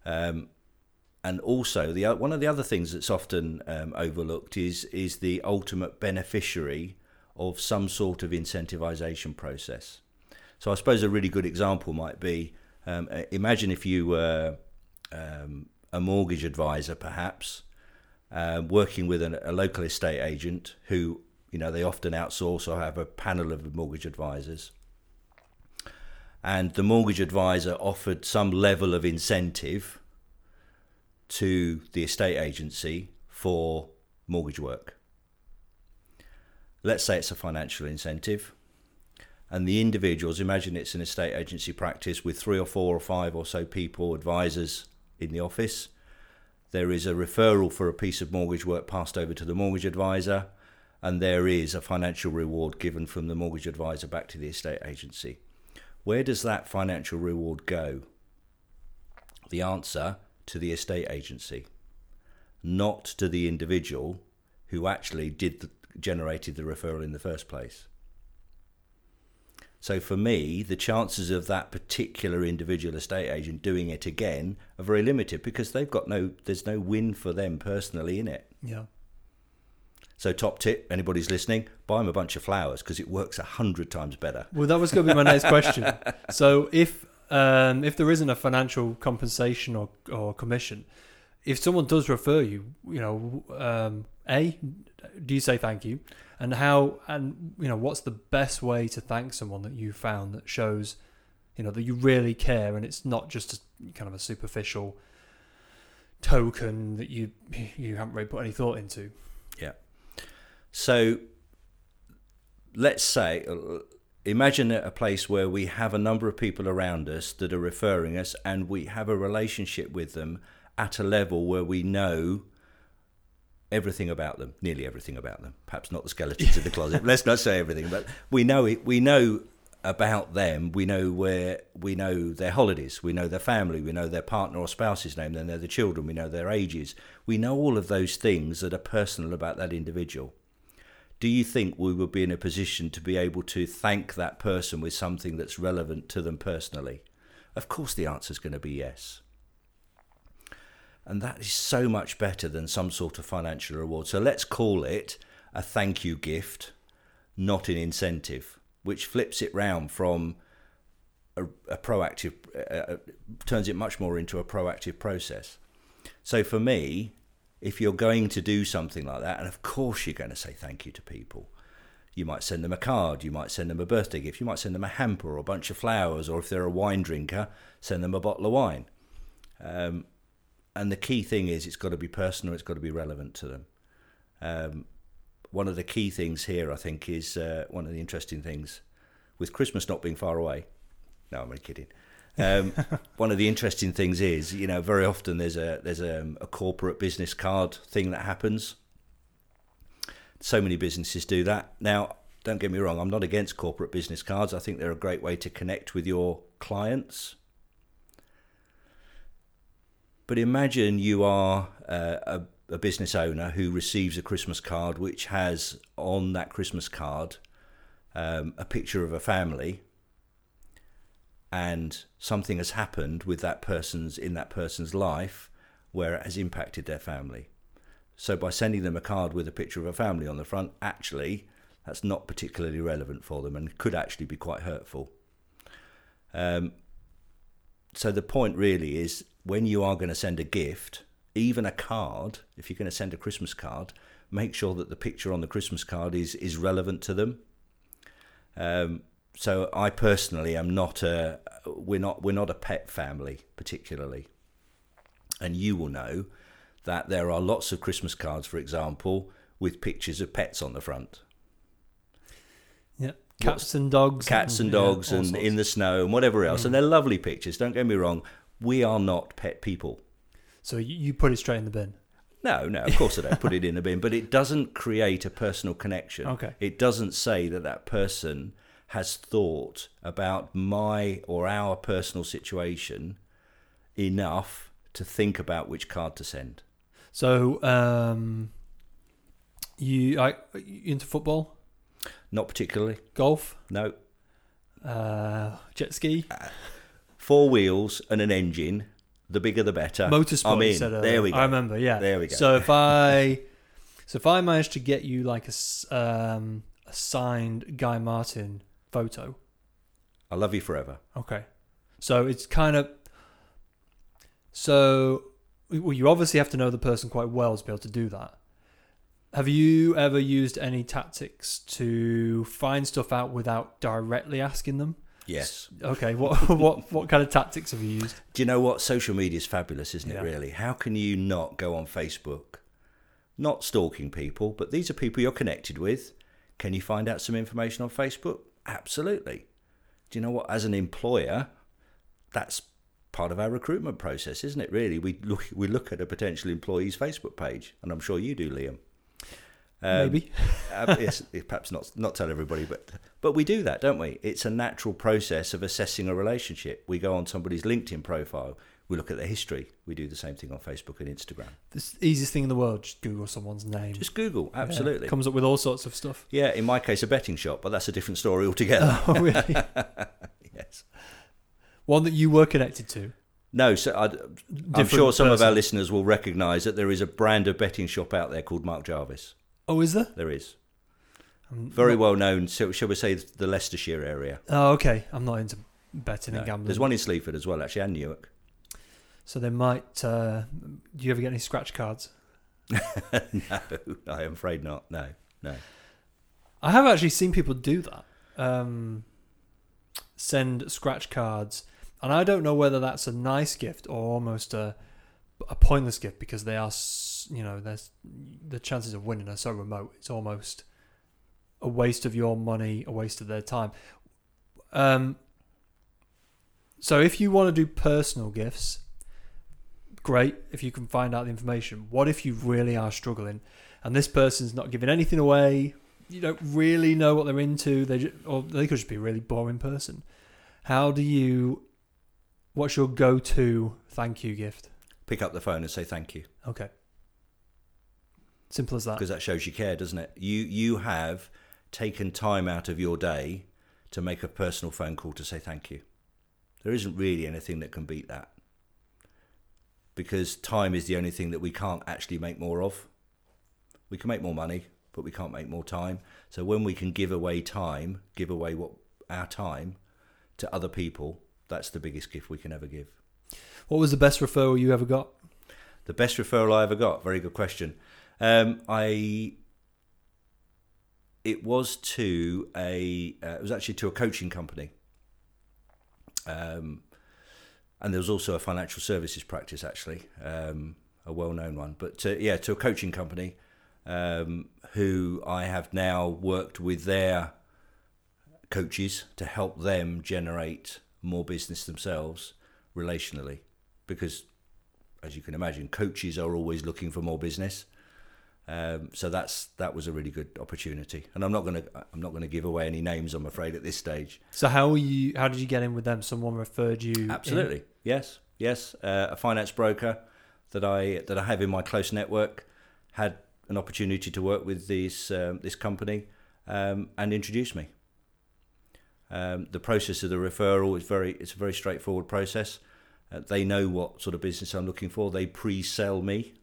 Um, and also, the one of the other things that's often um, overlooked is is the ultimate beneficiary of some sort of incentivization process. So, I suppose a really good example might be: um, imagine if you were um, a mortgage advisor, perhaps, uh, working with an, a local estate agent who, you know, they often outsource or have a panel of mortgage advisors. And the mortgage advisor offered some level of incentive to the estate agency for mortgage work. Let's say it's a financial incentive. And the individuals, imagine it's an estate agency practice with three or four or five or so people, advisors in the office. There is a referral for a piece of mortgage work passed over to the mortgage advisor, and there is a financial reward given from the mortgage advisor back to the estate agency. Where does that financial reward go? The answer to the estate agency, not to the individual who actually did the, generated the referral in the first place. So for me, the chances of that particular individual estate agent doing it again are very limited because they've got no there's no win for them personally in it. Yeah. So top tip, anybody's listening, buy them a bunch of flowers because it works a hundred times better. Well, that was going to be my next question. (laughs) So if um, if there isn't a financial compensation or or commission, if someone does refer you, you know, um, a, do you say thank you, and how, and you know, what's the best way to thank someone that you found that shows, you know, that you really care, and it's not just a, kind of a superficial token that you you haven't really put any thought into. Yeah. So let's say, uh, imagine a place where we have a number of people around us that are referring us and we have a relationship with them at a level where we know everything about them, nearly everything about them. Perhaps not the skeletons in the closet. Let's not say everything, but we know it. We know about them. We know where we know their holidays. We know their family. We know their partner or spouse's name. Then know the children. We know their ages. We know all of those things that are personal about that individual. Do you think we would be in a position to be able to thank that person with something that's relevant to them personally? Of course, the answer is going to be yes. And that is so much better than some sort of financial reward. So let's call it a thank you gift, not an incentive, which flips it round from a, a proactive, uh, uh, turns it much more into a proactive process. So for me, if you're going to do something like that, and of course you're going to say thank you to people, you might send them a card, you might send them a birthday gift, you might send them a hamper or a bunch of flowers, or if they're a wine drinker, send them a bottle of wine. Um, and the key thing is it's got to be personal, it's got to be relevant to them. Um, one of the key things here, I think, is uh, one of the interesting things with Christmas not being far away. No, I'm only kidding. Um, (laughs) one of the interesting things is, you know, very often there's a there's a, a corporate business card thing that happens. So many businesses do that. Now, don't get me wrong, I'm not against corporate business cards. I think they're a great way to connect with your clients. But imagine you are uh, a, a business owner who receives a Christmas card which has on that Christmas card um, a picture of a family and something has happened with that person's in that person's life where it has impacted their family. So by sending them a card with a picture of a family on the front, actually that's not particularly relevant for them and could actually be quite hurtful. Um, so the point really is when you are going to send a gift, even a card, if you're going to send a Christmas card, make sure that the picture on the Christmas card is is relevant to them. Um, so I personally am not a we're not we're not a pet family particularly, and you will know that there are lots of Christmas cards, for example, with pictures of pets on the front. Yeah, cats and dogs, cats and, dogs, yeah, and in the snow and whatever else, mm. and they're lovely pictures. Don't get me wrong, we are not pet people. So you put it straight in the bin. No, no, of course I don't put it in the bin, but it doesn't create a personal connection. Okay. It doesn't say that that person has thought about my or our personal situation enough to think about which card to send. So, um, you are you into football? Not particularly. Golf? No. Uh, jet ski? Uh, four wheels and an engine. The bigger the better. Motorsport. I'm in. There we go. I remember. Yeah. There we go. So if I, (laughs) so if I managed to get you like a, um, a signed Guy Martin photo. I love you forever. Okay. So it's kind of so well, you obviously have to know the person quite well to be able to do that. Have you ever used any tactics to find stuff out without directly asking them? Yes. Okay. What (laughs) what what kind of tactics have you used? Do you know what social media is fabulous, isn't Yeah. it? Really, how can you not go on Facebook? Not stalking people, but these are people you're connected with. Can you find out some information on Facebook? Absolutely. Do you know what? As an employer, that's part of our recruitment process, isn't it? Really, we look we look at a potential employee's Facebook page, and I'm sure you do, Liam. Um, Maybe. (laughs) uh, yes, perhaps not not tell everybody, but but we do that, don't we? It's a natural process of assessing a relationship. We go on somebody's LinkedIn profile, we look at their history. We do the same thing on Facebook and Instagram. The easiest thing in the world, just Google someone's name. Just Google, absolutely. Yeah, comes up with all sorts of stuff. Yeah, in my case, a betting shop, but that's a different story altogether. (laughs) Oh, really? (laughs) yes. One that you were connected to? No, so i am sure some person. of our listeners will recognise that there is a brand of betting shop out there called Mark Jarvis. Oh, is there? There is. Very well known, so shall we say, the Leicestershire area. Oh, okay. I'm not into betting No. and gambling. There's one in Sleaford as well, actually, and Newark. So they might. Uh, do you ever get any scratch cards? (laughs) no, I am afraid not. No, no. I have actually seen people do that. Um, send scratch cards, and I don't know whether that's a nice gift or almost a a pointless gift because they are, you know, there's the chances of winning are so remote. It's almost a waste of your money, a waste of their time. Um, so if you want to do personal gifts, great. If you can find out the information. What if you really are struggling, and this person's not giving anything away? You don't really know what they're into. They ju- or they could just be a really boring person. How do you? What's your go-to thank you gift? Pick up the phone and say thank you Okay. Simple as that. because that shows you care, doesn't it? You you have taken time out of your day to make a personal phone call to say thank you. There isn't really anything that can beat that because time is the only thing that we can't actually make more of. We can make more money, but we can't make more time. So when we can give away time, give away what our time to other people, that's the biggest gift we can ever give. What was the best referral you ever got? The best referral I ever got. Very good question. Um, I it was to a uh, it was actually to a coaching company. Um, and there was also a financial services practice actually, um, a well-known one. But to, yeah, to a coaching company um, who I have now worked with their coaches to help them generate more business themselves relationally, because as you can imagine, coaches are always looking for more business. Um, so that's that was a really good opportunity, and I'm not gonna I'm not gonna give away any names. I'm afraid at this stage. So how were you? How did you get in with them? Someone referred you. in? Absolutely, yes, yes. Uh, a finance broker that I that I have in my close network had an opportunity to work with this um, this company um, and introduced me. Um, the process of the referral is very it's a very straightforward process. Uh, they know what sort of business I'm looking for. They pre-sell me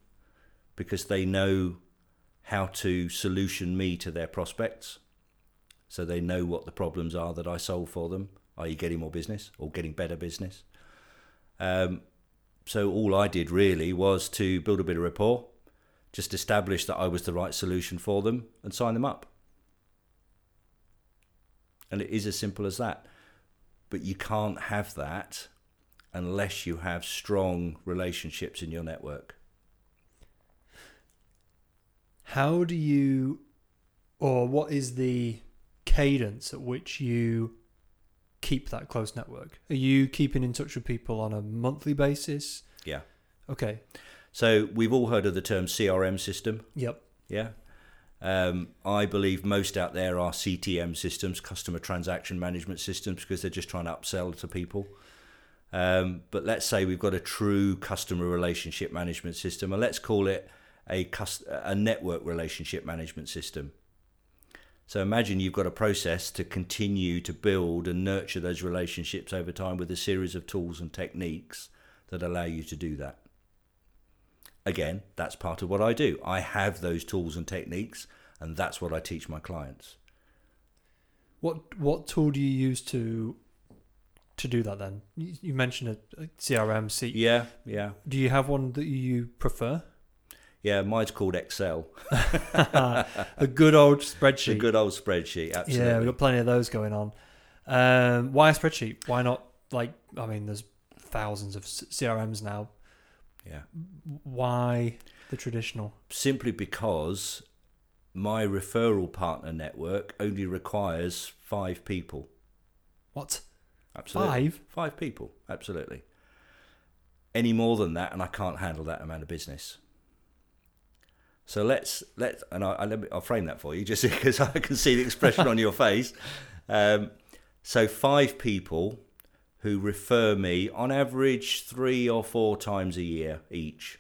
because they know how to solution me to their prospects. So they know what the problems are that I solve for them, i.e., getting more business or getting better business. Um, so all I did really was to build a bit of rapport, just establish that I was the right solution for them, and sign them up. And it is as simple as that. But you can't have that unless you have strong relationships in your network. How do you, or what is the cadence at which you keep that close network? Are you keeping in touch with people on a monthly basis? Yeah. Okay. So we've all heard of the term CRM system. Yep. Yeah. Um, I believe most out there are CTM systems, customer transaction management systems, because they're just trying to upsell to people. Um, but let's say we've got a true customer relationship management system, and let's call it a a network relationship management system. So imagine you've got a process to continue to build and nurture those relationships over time with a series of tools and techniques that allow you to do that again, that's part of what I do. I have those tools and techniques, and that's what I teach my clients. What what tool do you use to to do that? Then you, you mentioned a, a CRM. C- Yeah, yeah, Do you have one that you prefer? Yeah. Mine's called Excel, (laughs) a good old it's a spreadsheet. good old spreadsheet. Absolutely. Yeah, we've got plenty of those going on. Um, why a spreadsheet? Why not like? I mean, there's thousands of CRMs now. yeah. Why the traditional? Simply because my referral partner network only requires five people. What Absolutely. five? Five people, absolutely. Any more than that, and I can't handle that amount of business. So let's let and I, I let me, I'll frame that for you just (laughs) because I can see the expression on your face. (laughs) Um, so five people who refer me on average three or four times a year each.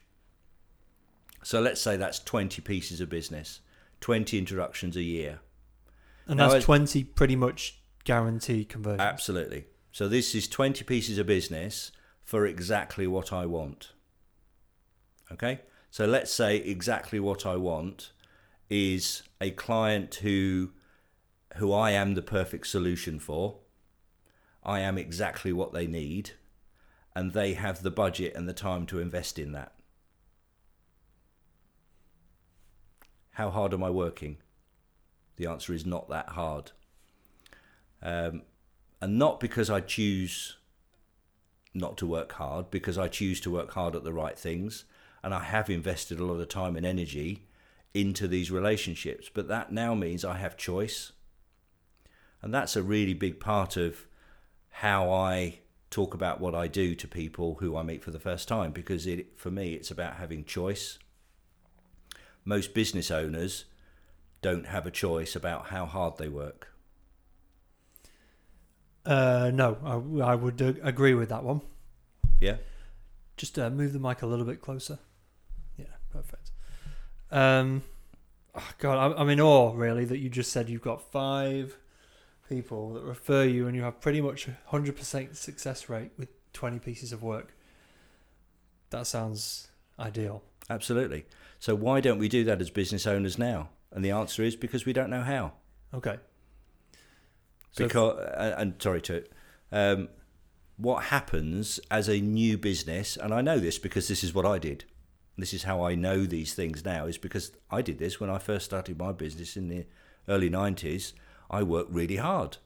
So let's say that's twenty pieces of business, twenty introductions a year. And Now, that's twenty pretty much guaranteed conversions. Absolutely. So this is 20 pieces of business for exactly what I want. Okay? So let's say exactly what I want is a client who who I am the perfect solution for. I am exactly what they need, and they have the budget and the time to invest in that. How hard am I working? The answer is not that hard. Um, and not because I choose not to work hard, because I choose to work hard at the right things. And I have invested a lot of time and energy into these relationships. But that now means I have choice. And that's a really big part of how I talk about what I do to people who I meet for the first time because it, for me, it's about having choice. Most business owners don't have a choice about how hard they work. Uh, no, I, I would uh, agree with that one. Yeah. Just uh, move the mic a little bit closer. Um, oh God, I, I'm in awe, really, that you just said you've got five people that refer you and you have pretty much a 100% success rate with 20 pieces of work. That sounds ideal. Absolutely. So why don't we do that as business owners now? And the answer is because we don't know how. Okay. So because uh, and sorry to um, what happens as a new business, and I know this because this is what I did. This is how I know these things now is because I did this when I first started my business in the early nineties. I worked really hard,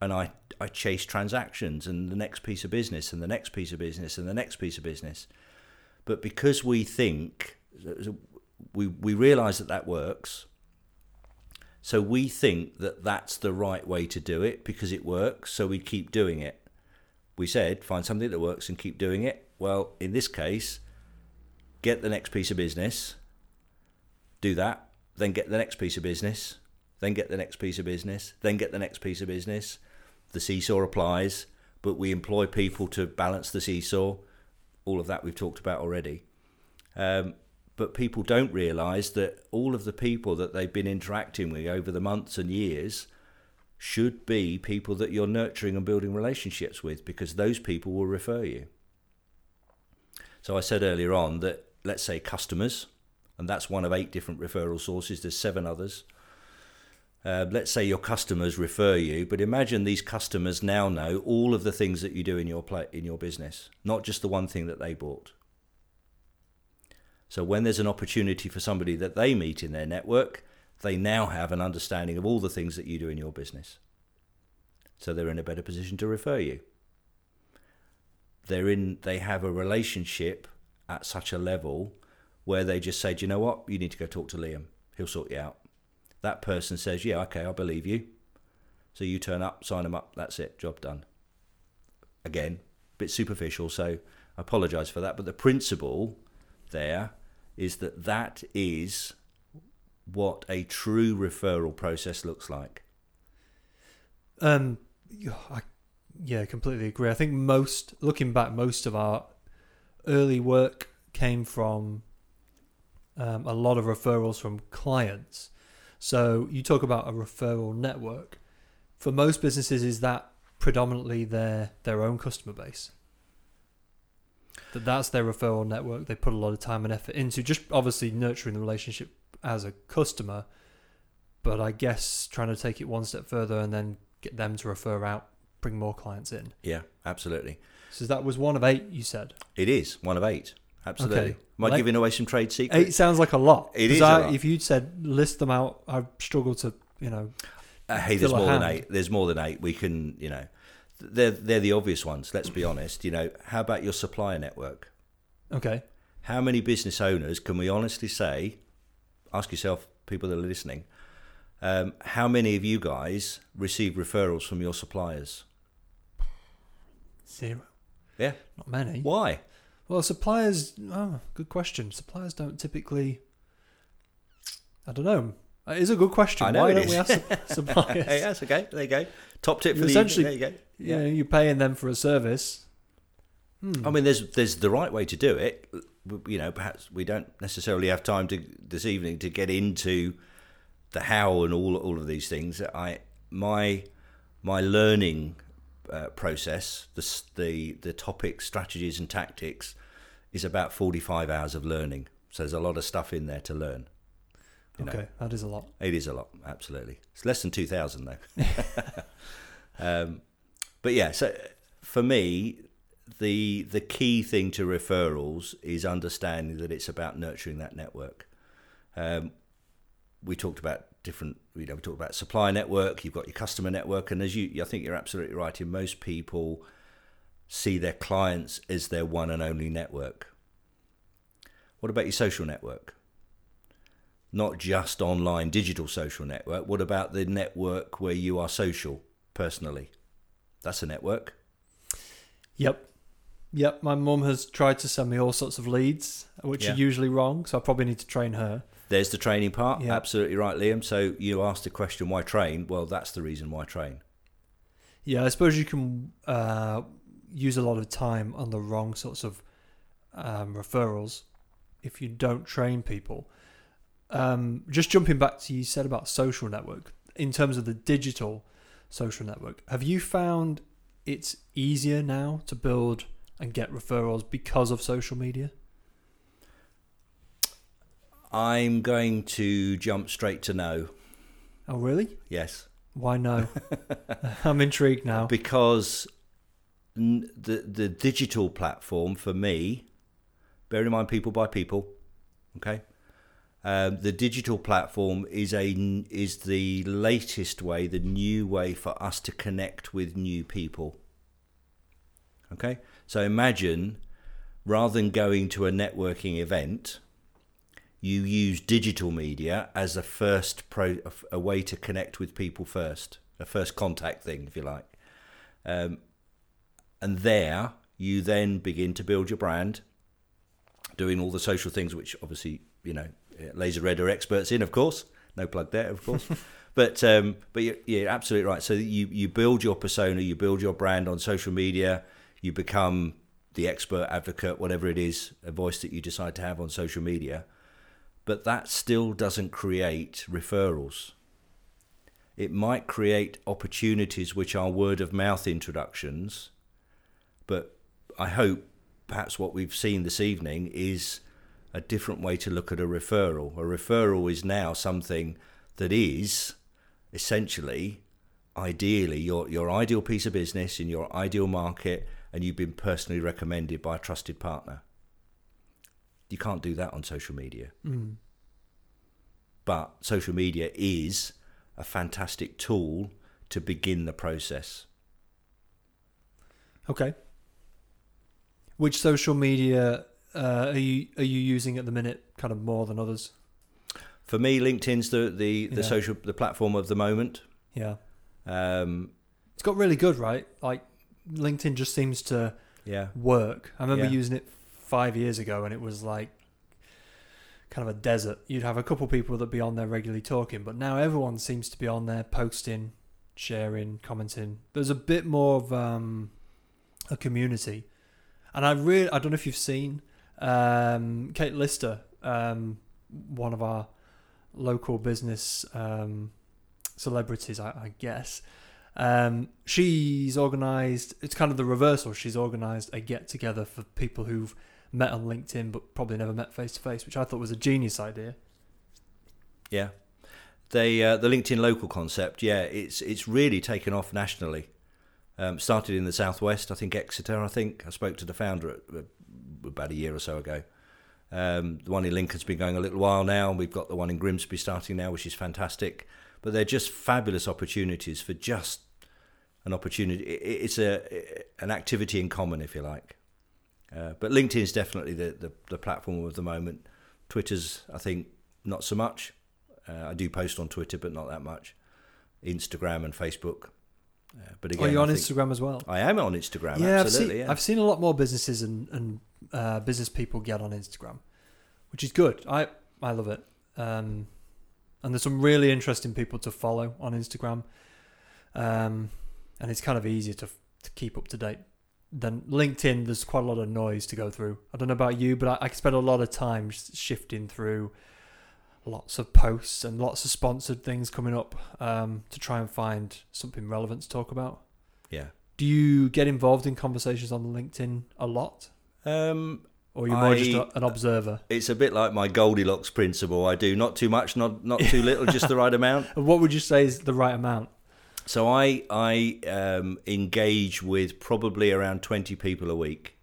and I I chased transactions and the next piece of business and the next piece of business and the next piece of business. But because we think we we realize that that works so we think that that's the right way to do it because it works, so we keep doing it. We said find something that works and keep doing it. Well, in this case, get the next piece of business, do that, then get the next piece of business, then get the next piece of business, then get the next piece of business. The seesaw applies, but we employ people to balance the seesaw. All of that we've talked about already. Um, but people don't realize that all of the people that they've been interacting with over the months and years should be people that you're nurturing and building relationships with because those people will refer you. So I said earlier on that let's say customers, and that's one of eight different referral sources, there's seven others. Uh, let's say your customers refer you, but imagine these customers now know all of the things that you do in your in your business, not just the one thing that they bought. So when there's an opportunity for somebody that they meet in their network, they now have an understanding of all the things that you do in your business. So they're in a better position to refer you. They're in they have a relationship at such a level where they just say, Do you know what? You need to go talk to Liam. He'll sort you out. That person says, Yeah, okay, I believe you. So you turn up, sign them up, that's it, job done. Again, a bit superficial, so I apologise for that. But the principle there is that that is what a true referral process looks like. Um, I, yeah, completely agree. I think most, looking back, most of our early work came from um, a lot of referrals from clients. So you talk about a referral network. For most businesses, is that predominantly their their own customer base? that that's their referral network. They put a lot of time and effort into just obviously nurturing the relationship as a customer, but I guess trying to take it one step further and then get them to refer out, bring more clients in. Yeah, absolutely. So that was one of eight, you said. It is one of eight. Absolutely. Okay. Am I Like- giving away some trade secrets? Eight sounds like a lot. It is lot. If you'd said list them out, I struggle to, you know. Uh, hey, there's more than eight. There's more than eight. We can, you know, they're they're the obvious ones. Let's be honest. You know, how about your supplier network? Okay. How many business owners can we honestly say? Ask yourself, people that are listening. Um, how many of you guys receive referrals from your suppliers? Zero. Yeah. Not many. Why? Well, suppliers. Oh, good question. Suppliers don't typically. I don't know. It is a good question. I know Why don't is. we ask (laughs) suppliers? that's okay. There you go. Top tip You for the essentially- There you go. yeah, you're paying them for a service. Hmm. I mean, there's there's the right way to do it. You know, perhaps we don't necessarily have time to this evening to get into the how and all all of these things. I my my learning uh, process, the the the topics, strategies, and tactics, is about forty five hours of learning. So there's a lot of stuff in there to learn. you know. okay, that is a lot. It is a lot, absolutely. It's less than two thousand though. (laughs) um, but yeah, so for me, the the key thing to referrals is understanding that it's about nurturing that network. Um, we talked about different. You know, we talked about supply network. You've got your customer network, and as you, I think you're absolutely right. In most people, see their clients as their one and only network. What about your social network? Not just online digital social network. What about the network where you are social personally? That's a network. Yep. Yep. My mum has tried to send me all sorts of leads, which Yeah. are usually wrong. So I probably need to train her. There's the training part. Yeah. Absolutely right, Liam. So you asked the question, why train? Well, that's the reason why train. Yeah, I suppose you can uh, use a lot of time on the wrong sorts of um, referrals if you don't train people. Um, just jumping back to you said about social network in terms of the digital social network. Have you found it's easier now to build and get referrals because of social media? I'm going to jump straight to no. Oh, really? Yes. Why no? (laughs) I'm intrigued now. because the the digital platform for me, bear in mind people by people, okay. Um, the digital platform is a is the latest way, the new way for us to connect with new people. Okay, so imagine rather than going to a networking event, you use digital media as a first pro a way to connect with people first, a first contact thing, if you like. Um, and there you then begin to build your brand, doing all the social things, which obviously you know Laser Red are experts in, of course. No plug there, of course. (laughs) but um, but you're, you're absolutely right. So you you build your persona, you build your brand on social media, you become the expert advocate, whatever it is, a voice that you decide to have on social media. But that still doesn't create referrals. It might create opportunities which are word of mouth introductions, but I hope perhaps what we've seen this evening is a different way to look at a referral. A referral is now something that is essentially, ideally, your, your ideal piece of business in your ideal market, and you've been personally recommended by a trusted partner. You can't do that on social media. Mm. But social media is a fantastic tool to begin the process. Okay. Which social media uh, are you are you using at the minute? Kind of more than others. For me, LinkedIn's the the, the Yeah. social the platform of the moment. Yeah, Um, it's got really good, right? Like LinkedIn just seems to yeah, work. I remember Yeah. using it five years ago, and it was like kind of a desert. You'd have a couple people that'd be on there regularly talking, but now everyone seems to be on there posting, sharing, commenting. There's a bit more of um, a community, and I really I don't know if you've seen um, Kate Lister, um, one of our local business um, celebrities, I, I guess. Um, she's organised. It's kind of the reversal. She's organised a get together for people who've met on LinkedIn but probably never met face to face, which I thought was a genius idea. yeah. They uh, the LinkedIn local concept, yeah, it's it's really taken off nationally. Um, started in the southwest, I think Exeter. I think I spoke to the founder at, uh, about a year or so ago. Um, the one in Lincoln's been going a little while now. and We've got the one in Grimsby starting now, which is fantastic. But they're just fabulous opportunities for just an opportunity. It's a an activity in common, if you like. Uh, but LinkedIn is definitely the, the, the platform of the moment. Twitter's, I think, not so much. Uh, I do post on Twitter, but not that much. Instagram and Facebook. Uh, but again, Are you on Instagram as well? I am on Instagram. yeah, I've seen yeah. I've seen a lot more businesses and and uh, business people get on Instagram, which is good. I I love it. Um, and there's some really interesting people to follow on Instagram. Um, and it's kind of easier to to keep up to date than LinkedIn. There's quite a lot of noise to go through. I don't know about you, but I, I spend a lot of time shifting through lots of posts and lots of sponsored things coming up um, to try and find something relevant to talk about. yeah. Do you get involved in conversations on LinkedIn a lot, Um, or are you more I- just a, an observer? it's a bit like my Goldilocks principle. I do not too much, not not too little, just the right amount. And (laughs) what would you say is the right amount? So I I um, engage with probably around twenty people a week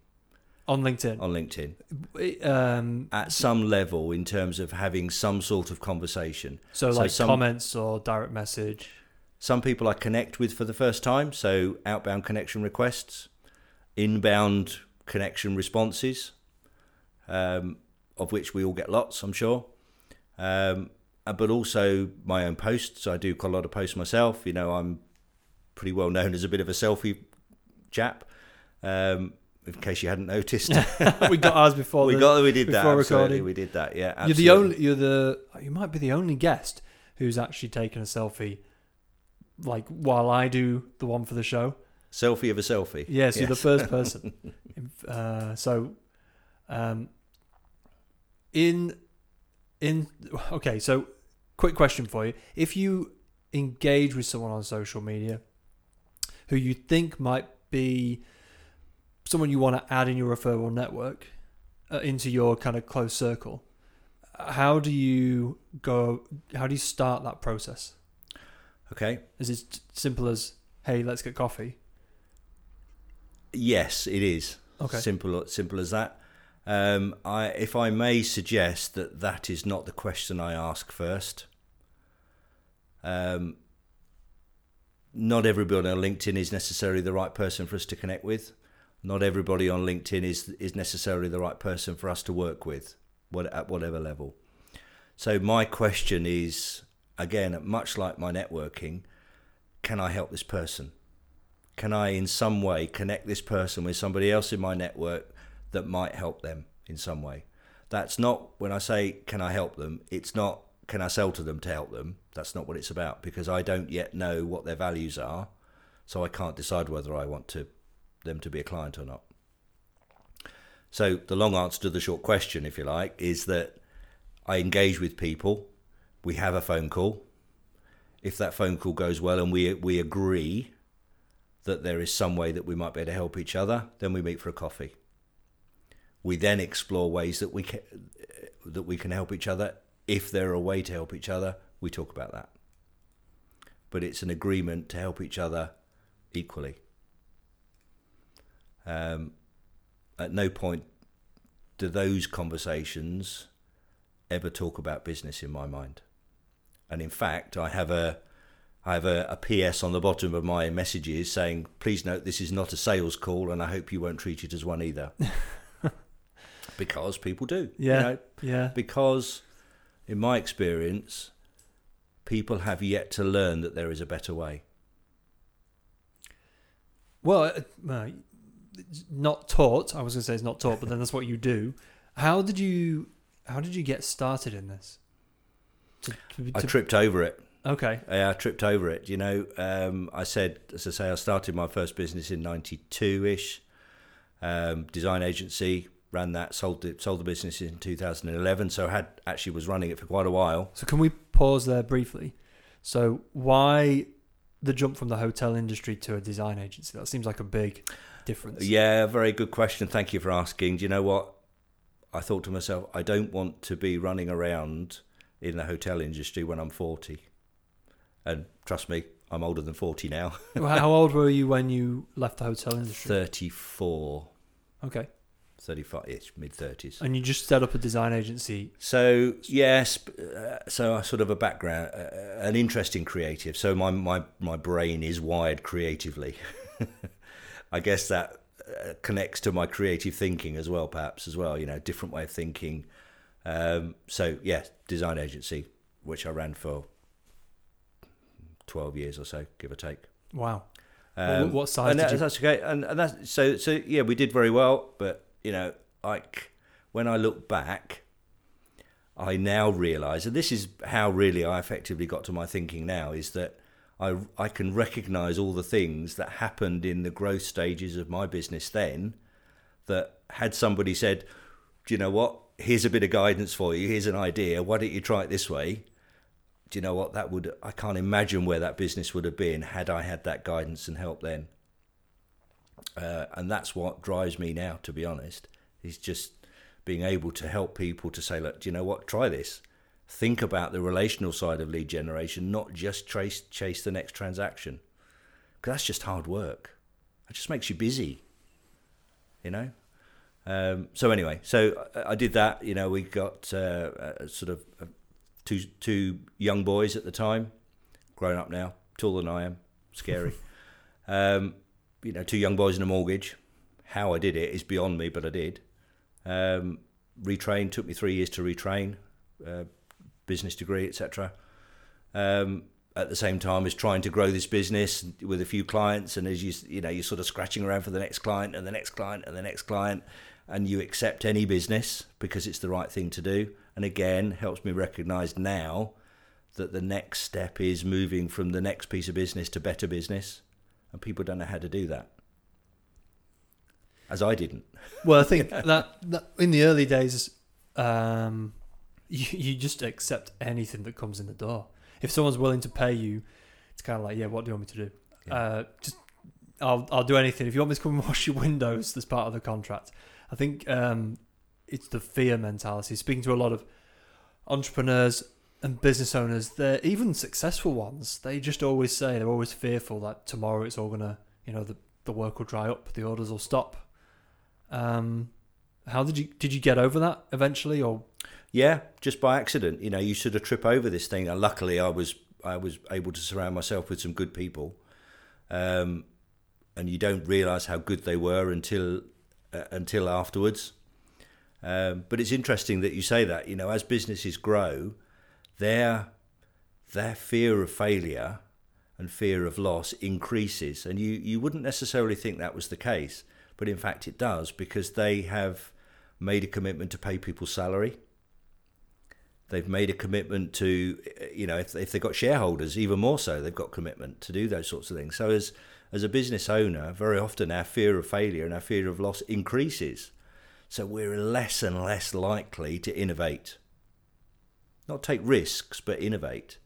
On LinkedIn. on LinkedIn Um, at some level in terms of having some sort of conversation. so, so like some- comments or direct message. Some people I connect with for the first time, so outbound connection requests, inbound connection responses, um, of which we all get lots, I'm sure. Um, but also my own posts. I do quite a lot of posts myself. You know, I'm pretty well known as a bit of a selfie chap. Um, in case you hadn't noticed, (laughs) we got ours before. (laughs) we the- got we did that. Absolutely, recording. we did that. Yeah, You're the only. You're the. You might be the only guest who's actually taken a selfie, like while I do the one for the show. selfie of a selfie. Yes, you're the first (laughs) person. uh, so, um, in in okay, so quick question for you: If you engage with someone on social media who you think might be someone you want to add in your referral network uh, into your kind of close circle, how do you go? How do you start that process? Okay. Is it simple as "Hey, let's get coffee"? Yes, it is. Okay. Simple, simple as that. Um, I, if I may suggest that that is not the question I ask first. Um, not everybody on LinkedIn is necessarily the right person for us to connect with. Not everybody on LinkedIn is is necessarily the right person for us to work with, what, at whatever level. So my question is, again, much like my networking, can I help this person? can I in some way connect this person with somebody else in my network that might help them in some way? That's not when I say can I help them, it's not can I sell to them to help them. That's not what it's about because I don't yet know what their values are, so I can't decide whether I want to them to be a client or not. So the long answer to the short question, if you like, is that I engage with people. We have a phone call. If that phone call goes well and we we agree that there is some way that we might be able to help each other, then we meet for a coffee. We then explore ways that we can, that we can help each other. If there are a way to help each other, we talk about that. But it's an agreement to help each other equally. Um, at no point do those conversations ever talk about business in my mind. And in fact, I have a I have a, a PS on the bottom of my messages saying, please note this is not a sales call and I hope you won't treat it as one either. (laughs) because people do. you Yeah. know, Yeah. because in my experience, people have yet to learn that there is a better way. Well, uh, not taught. I was going to say it's not taught, but then that's what you do. How did you? How did you get started in this? To, to, I tripped over it. okay. Yeah, I tripped over it. You know, um, I said, as I say, I started my first business in '92 ish. Um, design agency ran that, sold it, sold the business in 2011. So had actually was running it for quite a while. So can we pause there briefly? So why the jump from the hotel industry to a design agency? That seems like a big difference. Yeah, very good question. Thank you for asking. Do you know what? I thought to myself, I don't want to be running around in the hotel industry when I'm 40. And trust me, I'm older than 40 now. How (laughs) old were you when you left the hotel industry? 34, Okay. 35 ish, mid 30s. And you just set up a design agency. So yes, uh, so I sort of a background, uh, an interest in creative. So my my my brain is wired creatively. (laughs) I guess that uh, connects to my creative thinking as well, perhaps as well. You know, different way of thinking. Um, so yeah, design agency, which I ran for twelve years or so, give or take. Wow. Um, what size and did that- you- That's okay. And, and that's so so yeah, we did very well. But you know, like when I look back, I now realise, and this is how really I effectively got to my thinking now, is that I I can recognise all the things that happened in the growth stages of my business then. That had somebody said, "Do you know what? Here's a bit of guidance for you. Here's an idea. Why don't you try it this way?" do you know what that would I can't imagine where that business would have been had I had that guidance and help then. Uh, and that's what drives me now, to be honest, is just being able to help people to say, look, do you know what? Try this. Think about the relational side of lead generation, not just chase chase the next transaction. because that's just hard work. It just makes you busy, you know. Um, so anyway, so I, I did that. You know, we got uh, sort of two two young boys at the time, grown up now, taller than I am, scary. (laughs) um, you know, two young boys and a mortgage. How I did it is beyond me, but I did. Um, took me three years to retrain, uh, business degree, etc. Um, at the same time as trying to grow this business with a few clients, and as you you know you're sort of scratching around for the next client and the next client and the next client, and you accept any business because it's the right thing to do. And again, helps me recognise now that the next step is moving from the next piece of business to better business, and people don't know how to do that, as I didn't. (laughs) Well, I think (laughs) that, that in the early days, um, you, you just accept anything that comes in the door. If someone's willing to pay you, it's kind of like, yeah, what do you want me to do? Yeah. Uh, just I'll I'll do anything. If you want me to come and (laughs) wash your windows, that's part of the contract. I think um, it's the fear mentality. Speaking to a lot of entrepreneurs and business owners, they're even successful ones. They just always say they're always fearful that tomorrow it's all gonna, you know, the the work will dry up, the orders will stop. Um, how did you did you get over that eventually, or Yeah, just by accident. You know, you sort of trip over this thing. And luckily, I was I was able to surround myself with some good people, um, and you don't realise how good they were until uh, until afterwards. Um, but it's interesting that you say that. You know, as businesses grow, their their fear of failure and fear of loss increases, and you you wouldn't necessarily think that was the case, but in fact it does because they have made a commitment to pay people's salary. They've made a commitment to you know if, if they've got shareholders even more so they've got commitment to do those sorts of things. So as as a business owner very often our fear of failure and our fear of loss increases. So we're less and less likely to innovate not take risks but innovate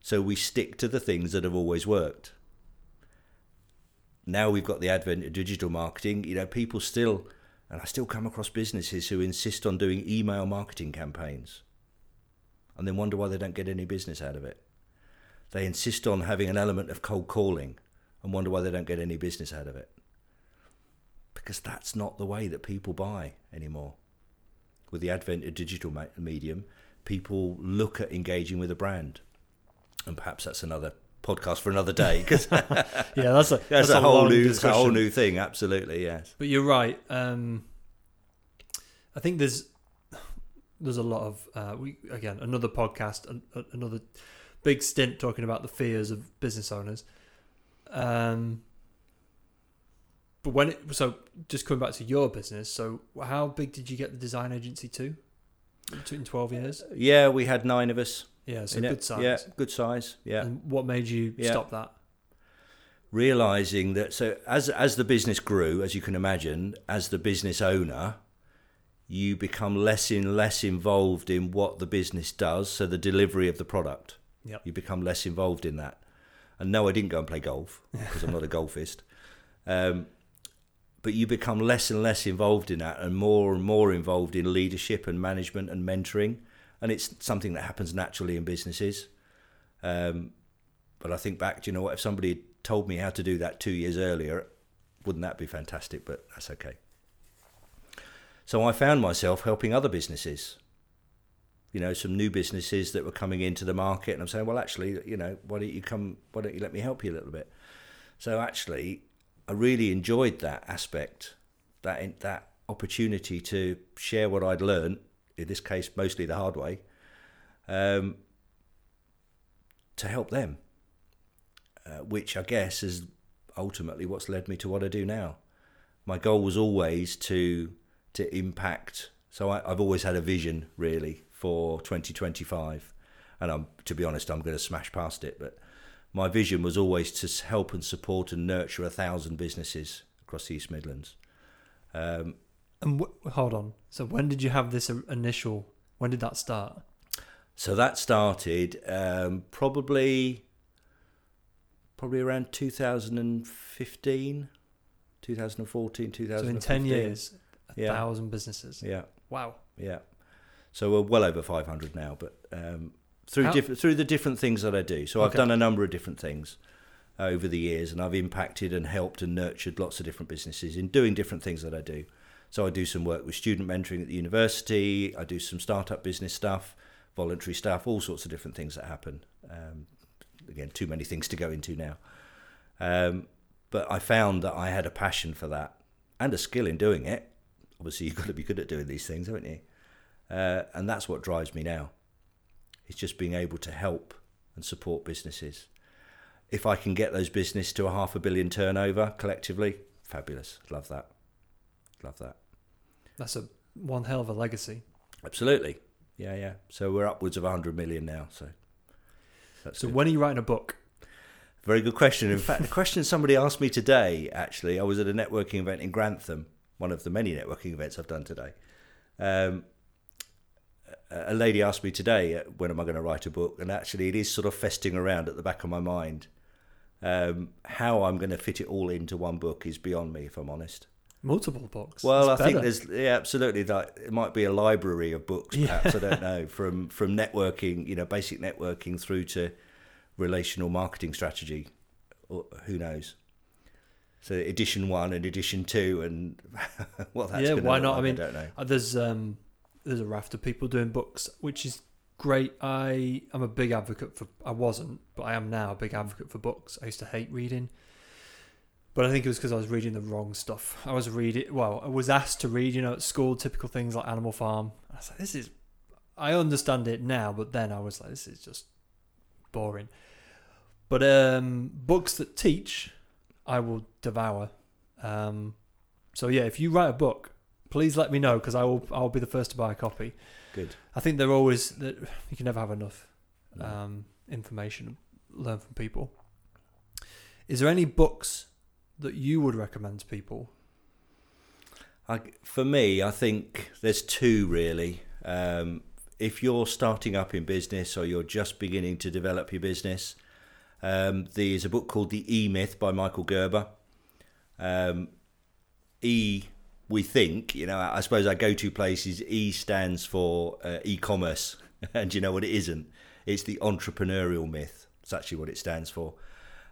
so we stick to the things that have always worked now we've got the advent of digital marketing you know people still and I still come across businesses who insist on doing email marketing campaigns and then wonder why they don't get any business out of it. They insist on having an element of cold calling and wonder why they don't get any business out of it. Because that's not the way that people buy anymore. With the advent of digital medium, people look at engaging with a brand. And perhaps that's another podcast for another day because (laughs) yeah, that's a that's, a, whole new that's a whole new thing. Absolutely, yes. But you're right. Um, I think there's there's a lot of uh, we again another podcast, an, a- another big stint talking about the fears of business owners. Um, but when it so just coming back to your business, so how big did you get the design agency to? In twelve years, Yeah, we had nine of us. yeah, so in it. good size. Yeah, good size. Yeah. And what made you Yeah. stop that? realizing that so as as the business grew as you can imagine as the business owner you become less and less involved in what the business does so the delivery of the product Yep. you become less involved in that and no I didn't go and play golf because I'm not a (laughs) golfist um, but you become less and less involved in that and more and more involved in leadership and management and mentoring and it's something that happens naturally in businesses um, but I think back, do you know what? If somebody had told me how to do that two years earlier, wouldn't that be fantastic? But that's okay. So I found myself helping other businesses. You know, some new businesses that were coming into the market, and I'm saying, well, actually, you know, why don't you come? Why don't you let me help you a little bit? So actually, I really enjoyed that aspect, that that opportunity to share what I'd learned. In this case, mostly the hard way. Um, to help them, uh, which I guess is ultimately what's led me to what I do now. My goal was always to to impact. So I, I've always had a vision really for 2025, and I'm to be honest, I'm going to smash past it. But my vision was always to help and support and nurture a thousand businesses across the East Midlands. Um, And hold on. So when did you have this initial? When did that start? So that started um, probably probably around 2015, 2014, So in ten years, a Yeah. thousand businesses. Yeah, Wow. yeah. So we're well over 500 now, but um, through different through the different things that I do. So I've done a number of different things. over the years, and I've impacted and helped and nurtured lots of different businesses in doing different things that I do. So I do some work with student mentoring at the university. I do some startup business stuff, voluntary stuff, all sorts of different things that happen. Um, again, too many things to go into now. Um, but I found that I had a passion for that and a skill in doing it. Obviously, (laughs) you've got to be good at doing these things, haven't you? Uh, and that's what drives me now. It's just being able to help and support businesses. If I can get those business to a half a billion turnover collectively, fabulous. Love that. Love that. That's a one hell of a legacy. Absolutely. Yeah, yeah. So we're upwards of 100 million now. So so good. when are you writing a book? Very good question. In fact, the (laughs) question somebody asked me today, actually, I was at a networking event in Grantham, one of the many networking events I've done today. Um, a lady asked me today, uh, when am I going to write a book? And actually, it is sort of festing around at the back of my mind. Um, how I'm going to fit it all into one book is beyond me, if I'm honest. Multiple books. Well, I think there's yeah, absolutely. That it might be a library of books, perhaps. Yeah. I don't (laughs) know. From from networking, you know, basic networking through to relational marketing strategy. Or who knows? So edition one and edition two, and (laughs) what that's yeah, why not? Like, I mean, I don't know. Uh, there's um, there's a raft of people doing books, which is great. I am a big advocate for. I wasn't, but I am now a big advocate for books. I used to hate reading, but I think it was because I was reading the wrong stuff. I was reading. Well, I was asked to read, you know, at school, typical things like Animal Farm. I was like, this is. I understand it now, but then I was like, this is just boring. But um, books that teach, I will devour. Um, so yeah, if you write a book, please let me know because I will. I'll be the first to buy a copy. Good. I think they're always that you can never have enough um, information, learn from people. Is there any books that you would recommend to people? I, for me, I think there's two really. Um, if you're starting up in business or you're just beginning to develop your business, um, there's a book called The E Myth by Michael Gerber. Um, e, we think, you know, I suppose our go to place is E stands for uh, e commerce. (laughs) and you know what it isn't? It's the entrepreneurial myth. It's actually what it stands for.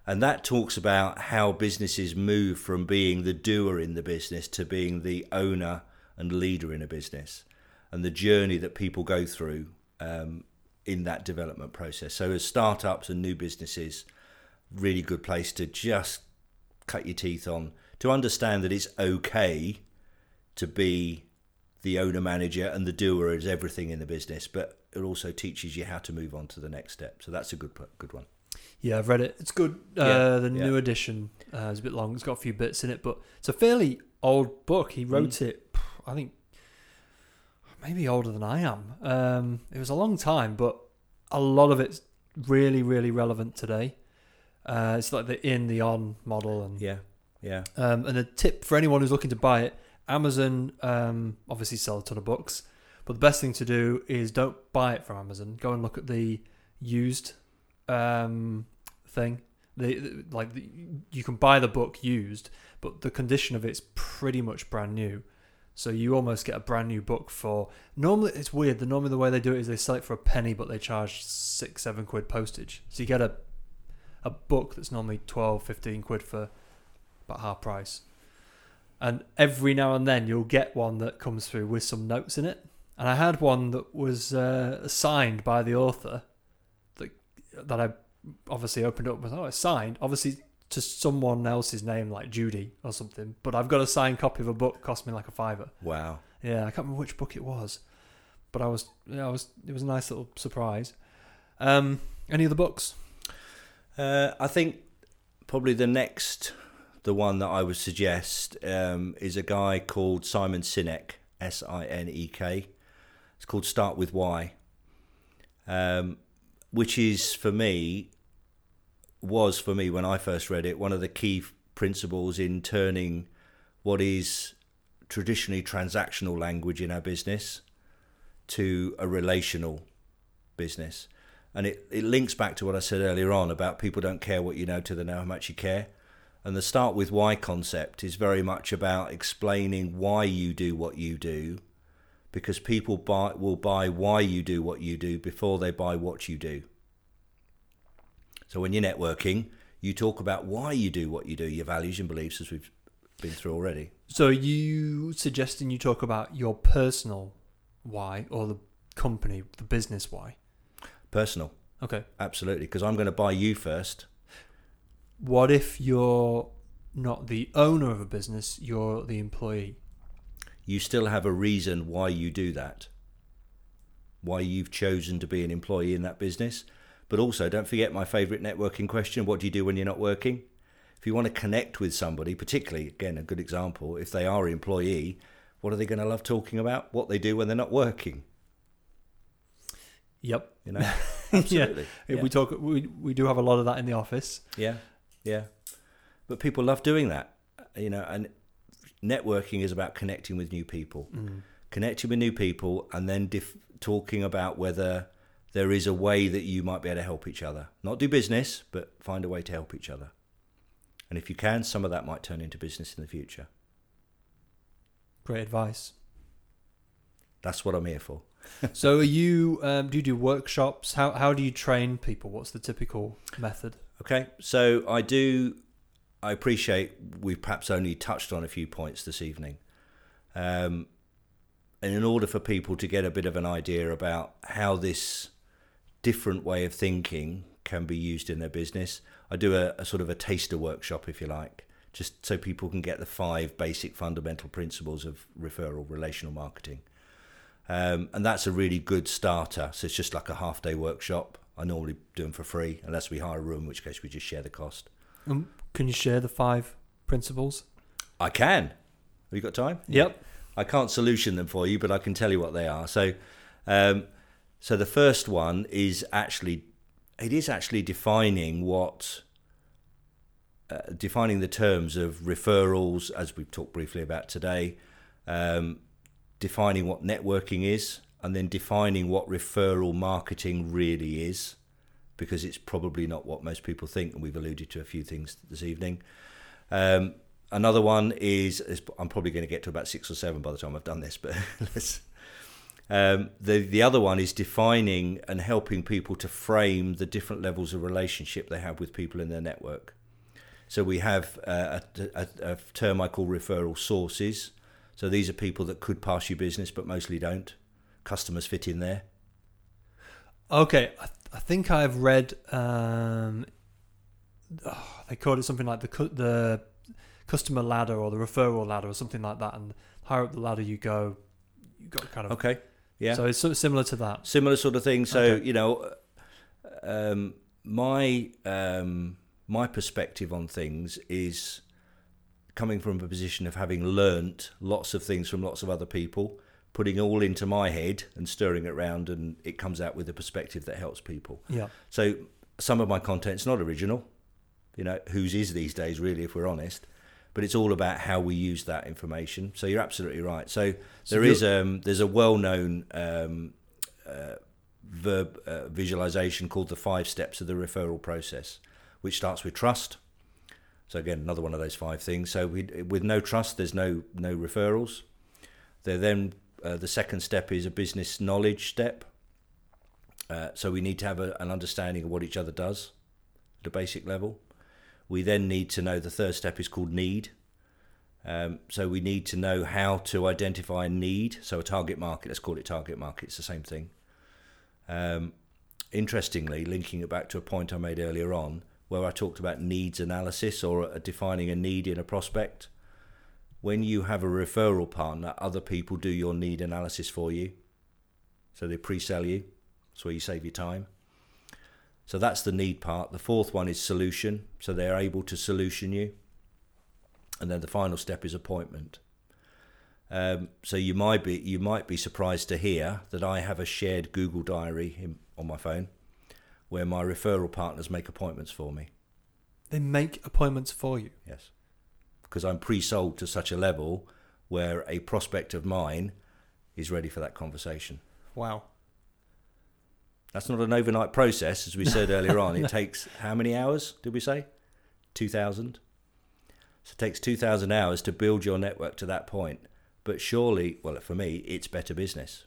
And that talks about how businesses move from being the doer in the business to being the owner and leader in a business and the journey that people go through um, in that development process. So as startups and new businesses, really good place to just cut your teeth on to understand that it's okay to be the owner manager and the doer is everything in the business, but it also teaches you how to move on to the next step. So that's a good good one. Yeah, I've read it. It's good. Uh, the yeah. new edition uh, is a bit long. It's got a few bits in it, but it's a fairly old book. He wrote mm. it, I think, maybe older than I am. Um, it was a long time, but a lot of it's really, really relevant today. Uh, it's like the in, the on model, and yeah, yeah. Um, and a tip for anyone who's looking to buy it: Amazon um, obviously sell a ton of books, but the best thing to do is don't buy it from Amazon. Go and look at the used um, thing. The, the like the, you can buy the book used, but the condition of it's pretty much brand new. So you almost get a brand new book for normally it's weird. The normally the way they do it is they sell it for a penny, but they charge six, seven quid postage. So you get a a book that's normally 12, 15 quid for about half price. And every now and then you'll get one that comes through with some notes in it. And I had one that was uh, signed by the author that that I obviously opened up with. Oh, it's signed. Obviously to someone else's name like Judy or something. But I've got a signed copy of a book cost me like a fiver. Wow. Yeah, I can't remember which book it was, but I was, yeah, I was. It was a nice little surprise. Um, any other books? Uh, I think probably the next, the one that I would suggest um, is a guy called Simon Sinek, S I N E K. It's called Start with Why, um, which is for me was for me when I first read it one of the key principles in turning what is traditionally transactional language in our business to a relational business. And it, it links back to what I said earlier on about people don't care what you know till they know how much you care. And the start with why concept is very much about explaining why you do what you do because people buy, will buy why you do what you do before they buy what you do. So when you're networking, You talk about why you do what you do, your values and beliefs, as we've been through already. So are you suggesting you talk about your personal why or the company, the business why? Personal, Okay. absolutely, because I'm going to buy you first. What if you're not the owner of a business, you're the employee? You still have a reason why you do that, why you've chosen to be an employee in that business. But also, don't forget my favourite networking question what do you do when you're not working? If you want to connect with somebody, particularly, again, a good example, if they are an employee, what are they going to love talking about? What they do when they're not working. Yep. You (laughs) know, absolutely. If Yeah. We talk. We we do have a lot of that in the office. Yeah, yeah. But people love doing that, you know. And networking is about connecting with new people, connecting with new people, and then dif- talking about whether there is a way that you might be able to help each other. Not do business, but find a way to help each other. And if you can, some of that might turn into business in the future. Great advice. That's what I'm here for. so are you? Um, do you do workshops? How how do you train people? What's the typical method? Okay, so I do. I appreciate we've perhaps only touched on a few points this evening, um, and in order for people to get a bit of an idea about how this different way of thinking can be used in their business, I do a, a sort of a taster workshop, if you like, just so people can get the five basic fundamental principles of referral relational marketing. Um, and that's a really good starter. So it's just like a half day workshop. I normally do them for free, unless we hire a room, in which case we just share the cost. Um, can you share the five principles? I can. Have you got time? Yep. I can't solution them for you, but I can tell you what they are. So, um, so the first one is actually, it is actually defining what, uh, defining the terms of referrals, as we've talked briefly about today, um, defining what networking is, and then defining what referral marketing really is, because it's probably not what most people think, and we've alluded to a few things this evening. Um, another one is, is I'm probably going to get to about six or seven by the time I've done this, but. (laughs) Um, the the other one is defining and helping people to frame the different levels of relationship they have with people in their network. So we have uh, a, a, a term I call referral sources. So these are people that could pass you business, but mostly don't. Customers fit in there. Okay, I, I think I've read. Um, oh, they called it something like the cu- the customer ladder or the referral ladder or something like that. And higher up the ladder you go, you got kind of. Okay. Yeah. So it's sort of similar to that. similar sort of thing. So Okay. you know, um, my um, my perspective on things is coming from a position of having learnt lots of things from lots of other people, putting all into my head and stirring it around, and it comes out with a perspective that helps people. Yeah. So some of my content's not original, you know, whose is these days, really, if we're honest. But it's all about how we use that information. So you're absolutely right. So, So there um, there's a well-known um, uh, verb uh, visualization called the five steps of the referral process, which starts with trust. So again, another one of those five things. So we, with no trust, there's no no referrals. There then uh, the second step is a business knowledge step. Uh, so we need to have a, an understanding of what each other does at a basic level. We then need to know the third step is called need. Um, so we need to know how to identify a need. So a target market, let's call it target market. It's the same thing. Um, interestingly, linking it back to a point I made earlier on, where I talked about needs analysis or defining a need in a prospect. When you have a referral partner, other people do your need analysis for you. So they pre-sell you. That's where you save your time. So that's the need part. The fourth one is solution. So they're able to solution you. And then the final step is appointment. Um, so you might be you might be surprised to hear that I have a shared Google Diary in, on my phone, where my referral partners make appointments for me. They make appointments for you. Yes, because I'm pre-sold to such a level where a prospect of mine is ready for that conversation. Wow. That's not an overnight process, as we said earlier on. It (laughs) takes how many hours? Did we say? Two thousand. So it takes two thousand hours to build your network to that point. But surely, well, for me, it's better business.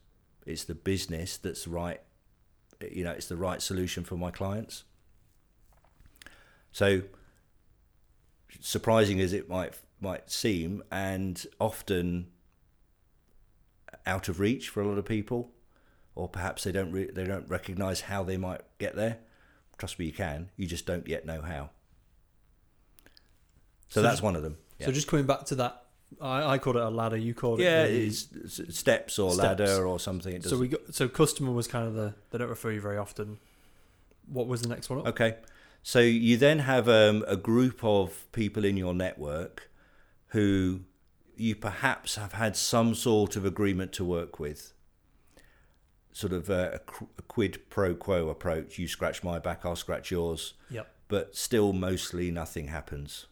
It's the business that's right. You know, it's the right solution for my clients. So surprising as it might might seem, and often out of reach for a lot of people, or perhaps they don't re- they don't recognise how they might get there. Trust me, you can. You just don't yet know how. So, So that's just- one of them. So just coming back to that, I, I called it a ladder. You called yeah, it. it's, it's steps or Steps. ladder or something. It so we got so customer was kind of the they don't refer you very often. What was the next one up? Okay. So you then have um, a group of people in your network who you perhaps have had some sort of agreement to work with. Sort of a, a quid pro quo approach. You scratch my back, I'll scratch yours. Yep. But still, mostly nothing happens,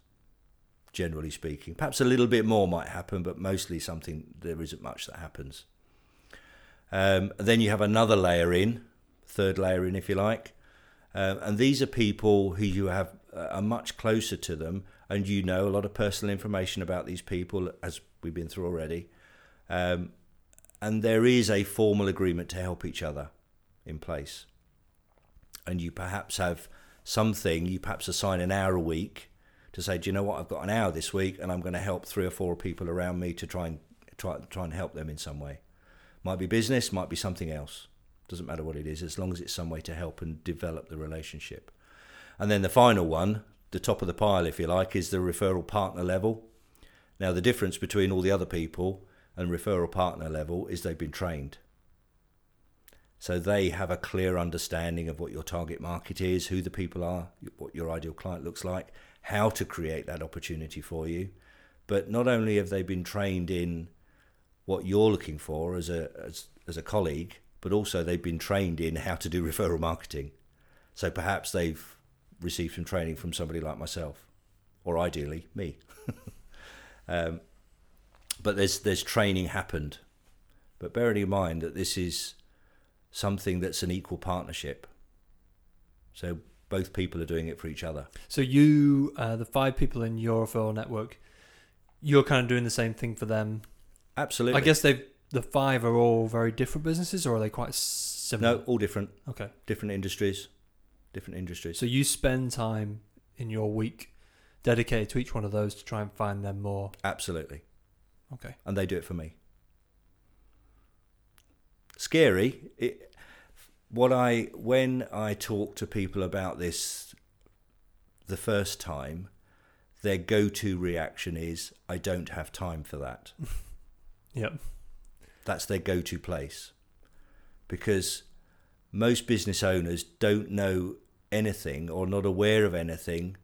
generally speaking. Perhaps a little bit more might happen, but mostly something, there isn't much that happens. Um, then you have another layer in, third layer in, if you like. Um, and these are people who you have uh, are much closer to them, and you know a lot of personal information about these people, as we've been through already. Um, and there is a formal agreement to help each other in place. And you perhaps have something, you perhaps assign an hour a week to say, do you know what, I've got an hour this week, and I'm going to help three or four people around me to try and try try and help them in some way. Might be business, might be something else. Doesn't matter what it is, as long as it's some way to help and develop the relationship. And then the final one, the top of the pile, if you like, is the referral partner level. Now, the difference between all the other people and referral partner level is they've been trained. So they have a clear understanding of what your target market is, who the people are, what your ideal client looks like, how to create that opportunity for you. But not only have they been trained in what you're looking for as a as, as a colleague, but also they've been trained in how to do referral marketing. So perhaps they've received some training from somebody like myself, or ideally me. (laughs) um, but there's there's training happened. But bearing in mind that this is something that's an equal partnership. So both people are doing it for each other. So you, uh, the five people in your referral network, you're kind of doing the same thing for them. Absolutely. I guess they've the five are all very different businesses, or are they quite similar? no, all different, Okay. different industries, different industries. So you spend time in your week dedicated to each one of those to try and find them more. Absolutely. Okay. and they do it for me. Scary. It, what I when I talk to people about this the first time, their go-to reaction is, "I don't have time for that." (laughs) Yep. That's their go-to place, because most business owners don't know anything or not aware of anything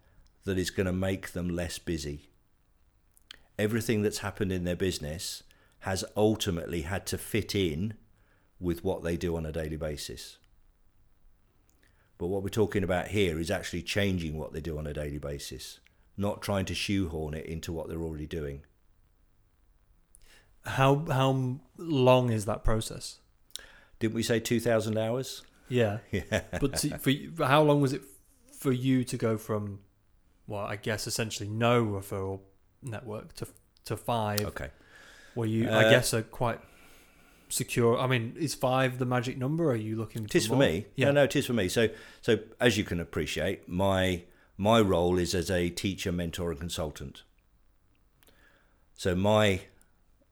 that is going to make them less busy everything that's happened in their business has ultimately had to fit in with what they do on a daily basis. But what we're talking about here is actually changing what they do on a daily basis, not trying to shoehorn it into what they're already doing. How how long is that process? Didn't we say 2,000 hours? Yeah. (laughs) Yeah. But to, for how long was it for you to go from, well, I guess essentially no referral network to to five, Okay. where you, I Uh, guess, are quite secure. I mean, is five the magic number? Are you looking? It is for more? me. Yeah. No, no, it is for me. So, so as you can appreciate, my my role is as a teacher, mentor, and consultant. So my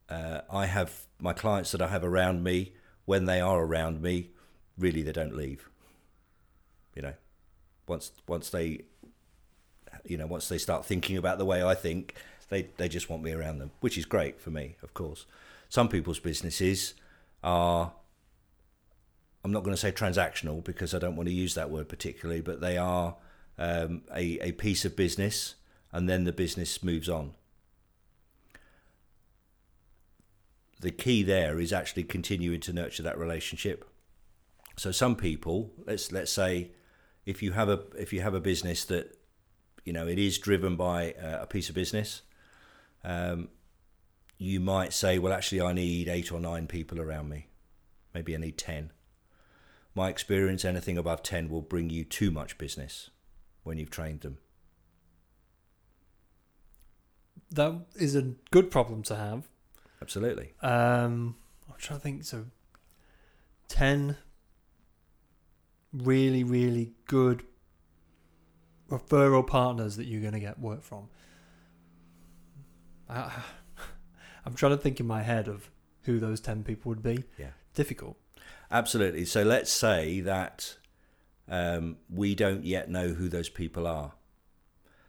uh, I have my clients that I have around me. When they are around me, really they don't leave. You know, once once they, you know, once they start thinking about the way I think, they they just want me around them, which is great for me, of course. Some people's businesses are I'm not going to say transactional because I don't want to use that word particularly, but they are um, a, a piece of business and then the business moves on. The key there is actually continuing to nurture that relationship. So some people, let's let's say, if you have a if you have a business that you know it is driven by uh, a piece of business, um, you might say, well, actually, I need eight or nine people around me. Maybe I need ten my experience, anything above 10 will bring you too much business when you've trained them. That is a good problem to have. Absolutely. Um, I'm trying to think. So, ten really, really good referral partners that you're going to get work from. I, (laughs) I'm trying to think in my head of who those 10 people would be. Yeah. Difficult. Absolutely. So let's say that um, we don't yet know who those people are.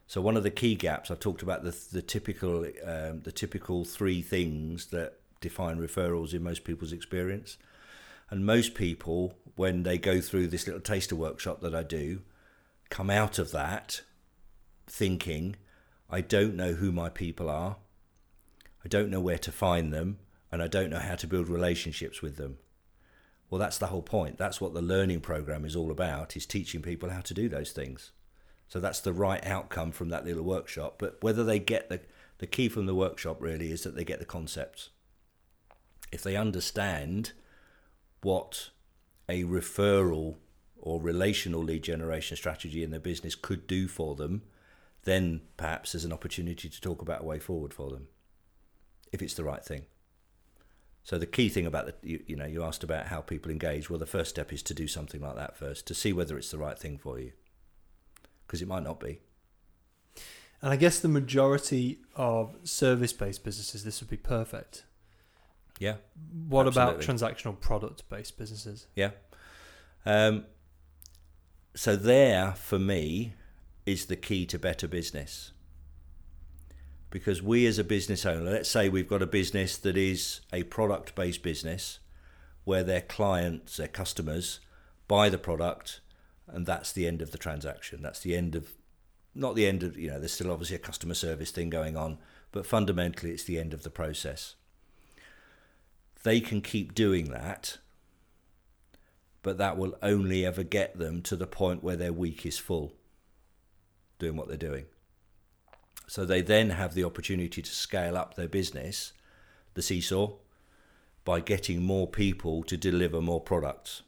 So one of the key gaps I've talked about the the typical um, the typical three things that define referrals in most people's experience, and most people when they go through this little taster workshop that I do, come out of that thinking, I don't know who my people are, I don't know where to find them, and I don't know how to build relationships with them. Well, that's the whole point. That's what the learning program is all about, is teaching people how to do those things. So that's the right outcome from that little workshop. But whether they get the, the key from the workshop really is that they get the concepts. If they understand what a referral or relational lead generation strategy in their business could do for them, then perhaps there's an opportunity to talk about a way forward for them if it's the right thing. So the key thing about the you, you know you asked about how people engage. Well, the first step is to do something like that first to see whether it's the right thing for you, because it might not be. And I guess the majority of service-based businesses, this would be perfect. Yeah. What about transactional product-based businesses? Yeah. Um, so there, for me, is the key to better business. Because we as a business owner, let's say we've got a business that is a product based business where their clients, their customers, buy the product and that's the end of the transaction. That's the end of, not the end of, you know, there's still obviously a customer service thing going on, but fundamentally it's the end of the process. They can keep doing that but that will only ever get them to the point where their week is full doing what they're doing. So they then have the opportunity to scale up their business, the seesaw, by getting more people to deliver more products.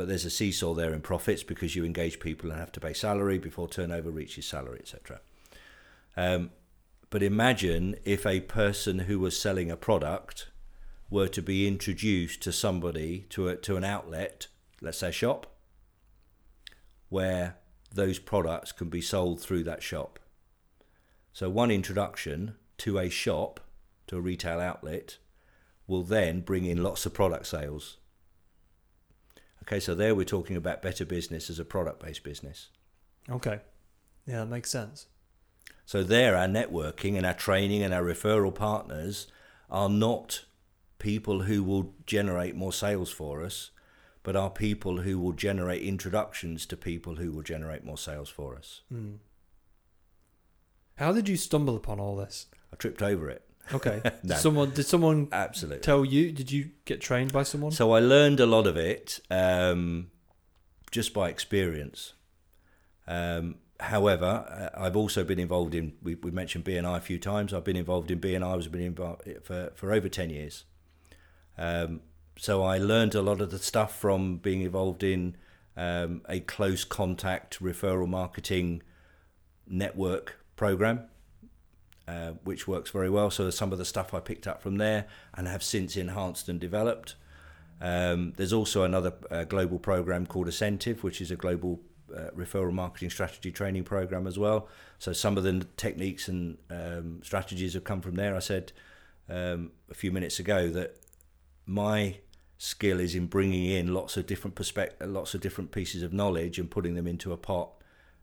But there's a seesaw there in profits because you engage people and have to pay salary before turnover reaches salary, etc. Um, but imagine if a person who was selling a product were to be introduced to somebody to a, to an outlet, let's say a shop, where those products can be sold through that shop. So one introduction to a shop, to a retail outlet, will then bring in lots of product sales. Okay, so there we're talking about better business as a product-based business. Okay. Yeah, that makes sense. So there, our networking and our training and our referral partners are not people who will generate more sales for us, but are people who will generate introductions to people who will generate more sales for us. Hmm. How did you stumble upon all this? I tripped over it. Okay. (laughs) No. Did someone did someone Absolutely. tell you? Did you get trained by someone? So I learned a lot of it um, just by experience. Um, however, uh, I've also been involved in. We, we mentioned BNI a few times. I've been involved in BNI. I've been involved for for over ten years. Um, so I learned a lot of the stuff from being involved in um, a close contact referral marketing network program, uh, which works very well. So some of the stuff I picked up from there and have since enhanced and developed. Um, there's also another uh, global program called Asentiv, which is a global uh, referral marketing strategy training program as well. So some of the techniques and um, strategies have come from there. I said um, a few minutes ago that my skill is in bringing in lots of different perspective, lots of different pieces of knowledge and putting them into a pot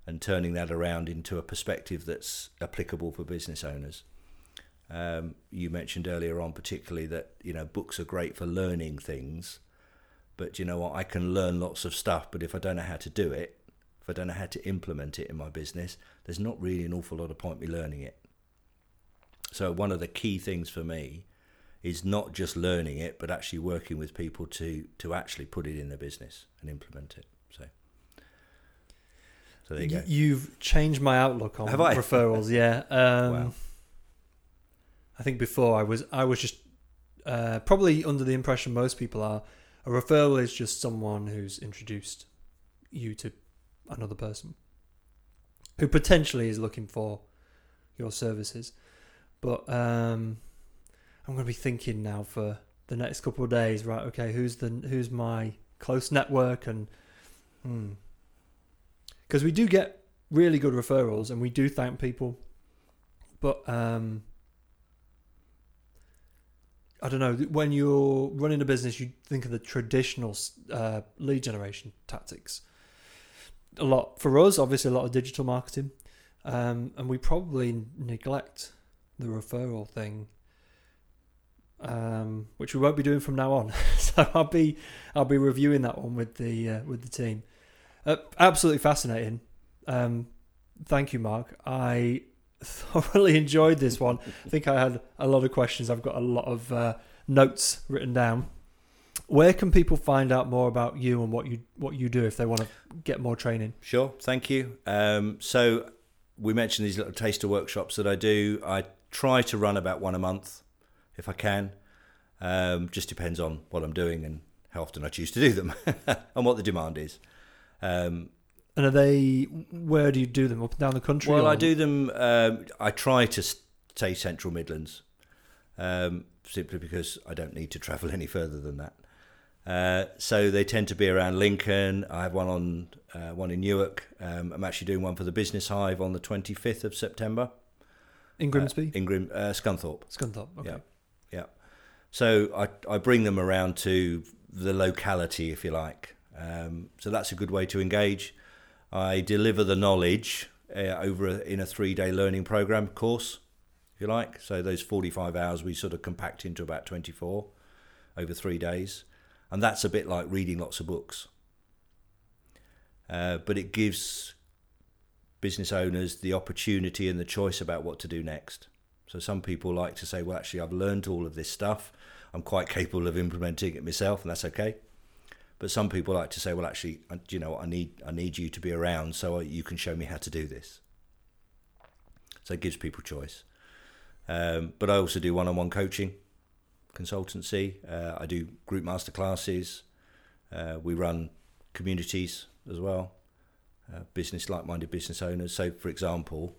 and turning that around into a perspective that's applicable for business owners. Um, you mentioned earlier on, particularly that you know books are great for learning things, but you know what? I can learn lots of stuff, but if I don't know how to do it, if I don't know how to implement it in my business, there's not really an awful lot of point me learning it. So one of the key things for me is not just learning it, but actually working with people to to actually put it in their business and implement it. So, there you go. You've changed my outlook on Have I? (laughs) referrals. Yeah. Um, Wow. I think before I was I was just uh, probably under the impression most people are a referral is just someone who's introduced you to another person who potentially is looking for your services. But um, I'm going to be thinking now for the next couple of days. Right? Okay, who's the who's my close network and because we do get really good referrals and we do thank people but um, I don't know. When you're running a business, you think of the traditional uh, lead generation tactics. A lot for us, obviously, a lot of digital marketing, um, and we probably neglect the referral thing, um, which we won't be doing from now on. (laughs) so I'll be I'll be reviewing that one with the uh, with the team. Uh, absolutely fascinating. Um, thank you, Mark. I (laughs) thoroughly enjoyed this one. I think I had a lot of questions. I've got a lot of uh, notes written down. Where can people find out more about you and what you what you do if they want to get more training? Sure, thank you. Um, so we mentioned these little taster workshops that I do. I try to run about one a month if I can. Um, just depends on what I'm doing and how often I choose to do them (laughs) and what the demand is. Um, and are they? Where do you do them? Up and down the country? Well, or? I do them. Um, I try to stay Central Midlands, um, simply because I don't need to travel (laughs) any further than that. Uh, so they tend to be around Lincoln. I have one on uh, one in Newark. Um, I'm actually doing one for the Business Hive on the 25th of September. In Grimsby, uh, in Grim uh, Scunthorpe. Scunthorpe. Okay. Yeah, yeah. So I I bring them around to the locality, if you like. Um, so that's a good way to engage. I deliver the knowledge uh, over a, in a three day learning program course, if you like. So those 45 hours we sort of compact into about 24 over three days. And that's a bit like reading lots of books. Uh, but it gives business owners the opportunity and the choice about what to do next. So some people like to say, well, actually, I've learned all of this stuff. I'm quite (laughs) capable of implementing it myself, and that's okay. But some people like to say, well, actually, you know? I need I need you to be around so you can show me how to do this. So it gives people choice. Um, but I also do one-on-one coaching, consultancy. Uh, I do group master classes. Uh, we run communities as well, uh, business like-minded business owners. So, for example,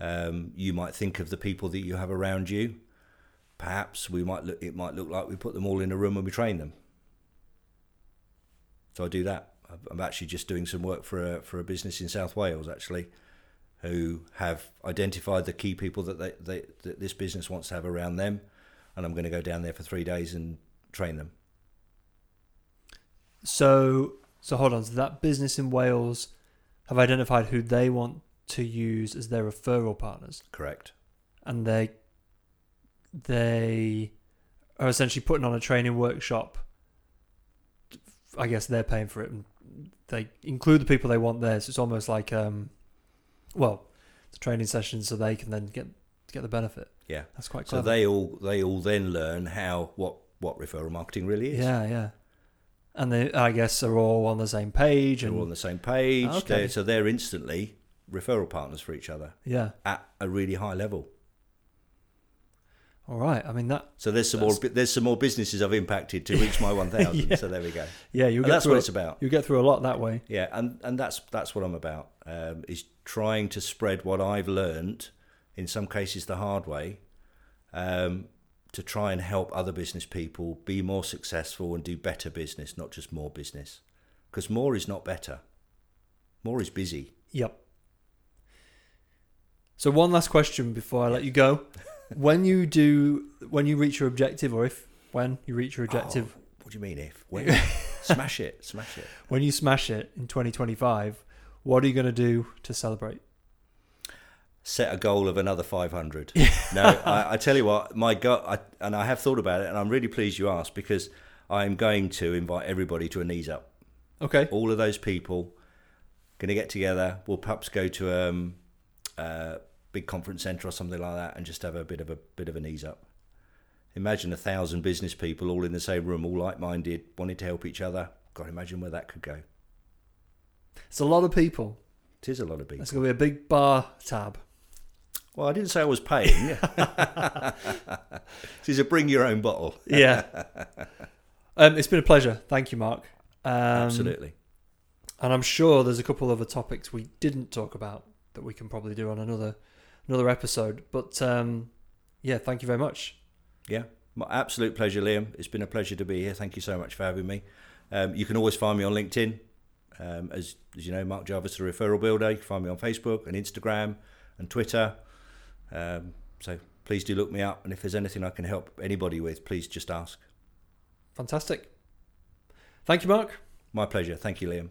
um, you might think of the people that you have around you. Perhaps we might look. It might look like we put them all in a room and we train them. So I do that. I'm actually just doing some work for a, for a business in South Wales, actually, who have identified the key people that, they, they, that this business wants to have around them. And I'm going to go down there for three days and train them. So, so hold on. So that business in Wales have identified who they want to use as their referral partners. Correct. And they they are essentially putting on a training workshop I guess they're paying for it, and they include the people they want there. So it's almost like, um, well, it's training session, so they can then get get the benefit. Yeah, that's quite clever. So they all they all then learn how what what referral marketing really is. Yeah, yeah. And they, I guess, are all on the same page. They're and all on the same page. Okay. They're, so they're instantly referral partners for each other. Yeah. At a really high level. All right. I mean that. So there's some more. There's some more businesses I've impacted to reach my (laughs) 1,000. Yeah. So there we go. Yeah, you. That's what it's about. You get through a lot that way. Yeah, and and that's that's what I'm about. Um, is trying to spread what I've learned, in some cases the hard way, um, to try and help other business people be more successful and do better business, not just more business, because more is not better. More is busy. Yep. So one last question before I let you go. (laughs) when you do, when you reach your objective, or if when you reach your objective, Oh, what do you mean if? When? (laughs) smash it, smash it. when you smash it in 2025, what are you going to do to celebrate? set a goal of another 500. (laughs) no, I, I tell you what, my gut, I, and I have thought about it, and I'm really pleased you asked because I'm going to invite everybody to a knees up. Okay. All of those people going to get together. We'll perhaps go to um, a big conference centre or something like that, and just have a bit of a bit of a knees up. Imagine a thousand business people all in the same room, all like-minded, wanting to help each other. God, imagine where that could go. It's a lot of people. It is a lot of people. It's going to be a big bar tab. Well, I didn't say I was paying. this is a bring your own bottle. (laughs) Yeah. um, it's been a pleasure. Thank you, Mark. Um, Absolutely. And I'm sure there's a couple of other topics we didn't talk about that we can probably do on another another episode. But um, yeah, thank you very much. Yeah, my absolute pleasure, Liam. It's been a pleasure to be here. Thank you so much for having me. Um, you can always find me on LinkedIn. Um, as, as you know, Mark Jarvis, the referral builder. You can find me on Facebook and Instagram and Twitter. Um, so please do look me up, and if there's anything I can help anybody with, please just ask. Fantastic. Thank you, Mark. My pleasure. Thank you, Liam.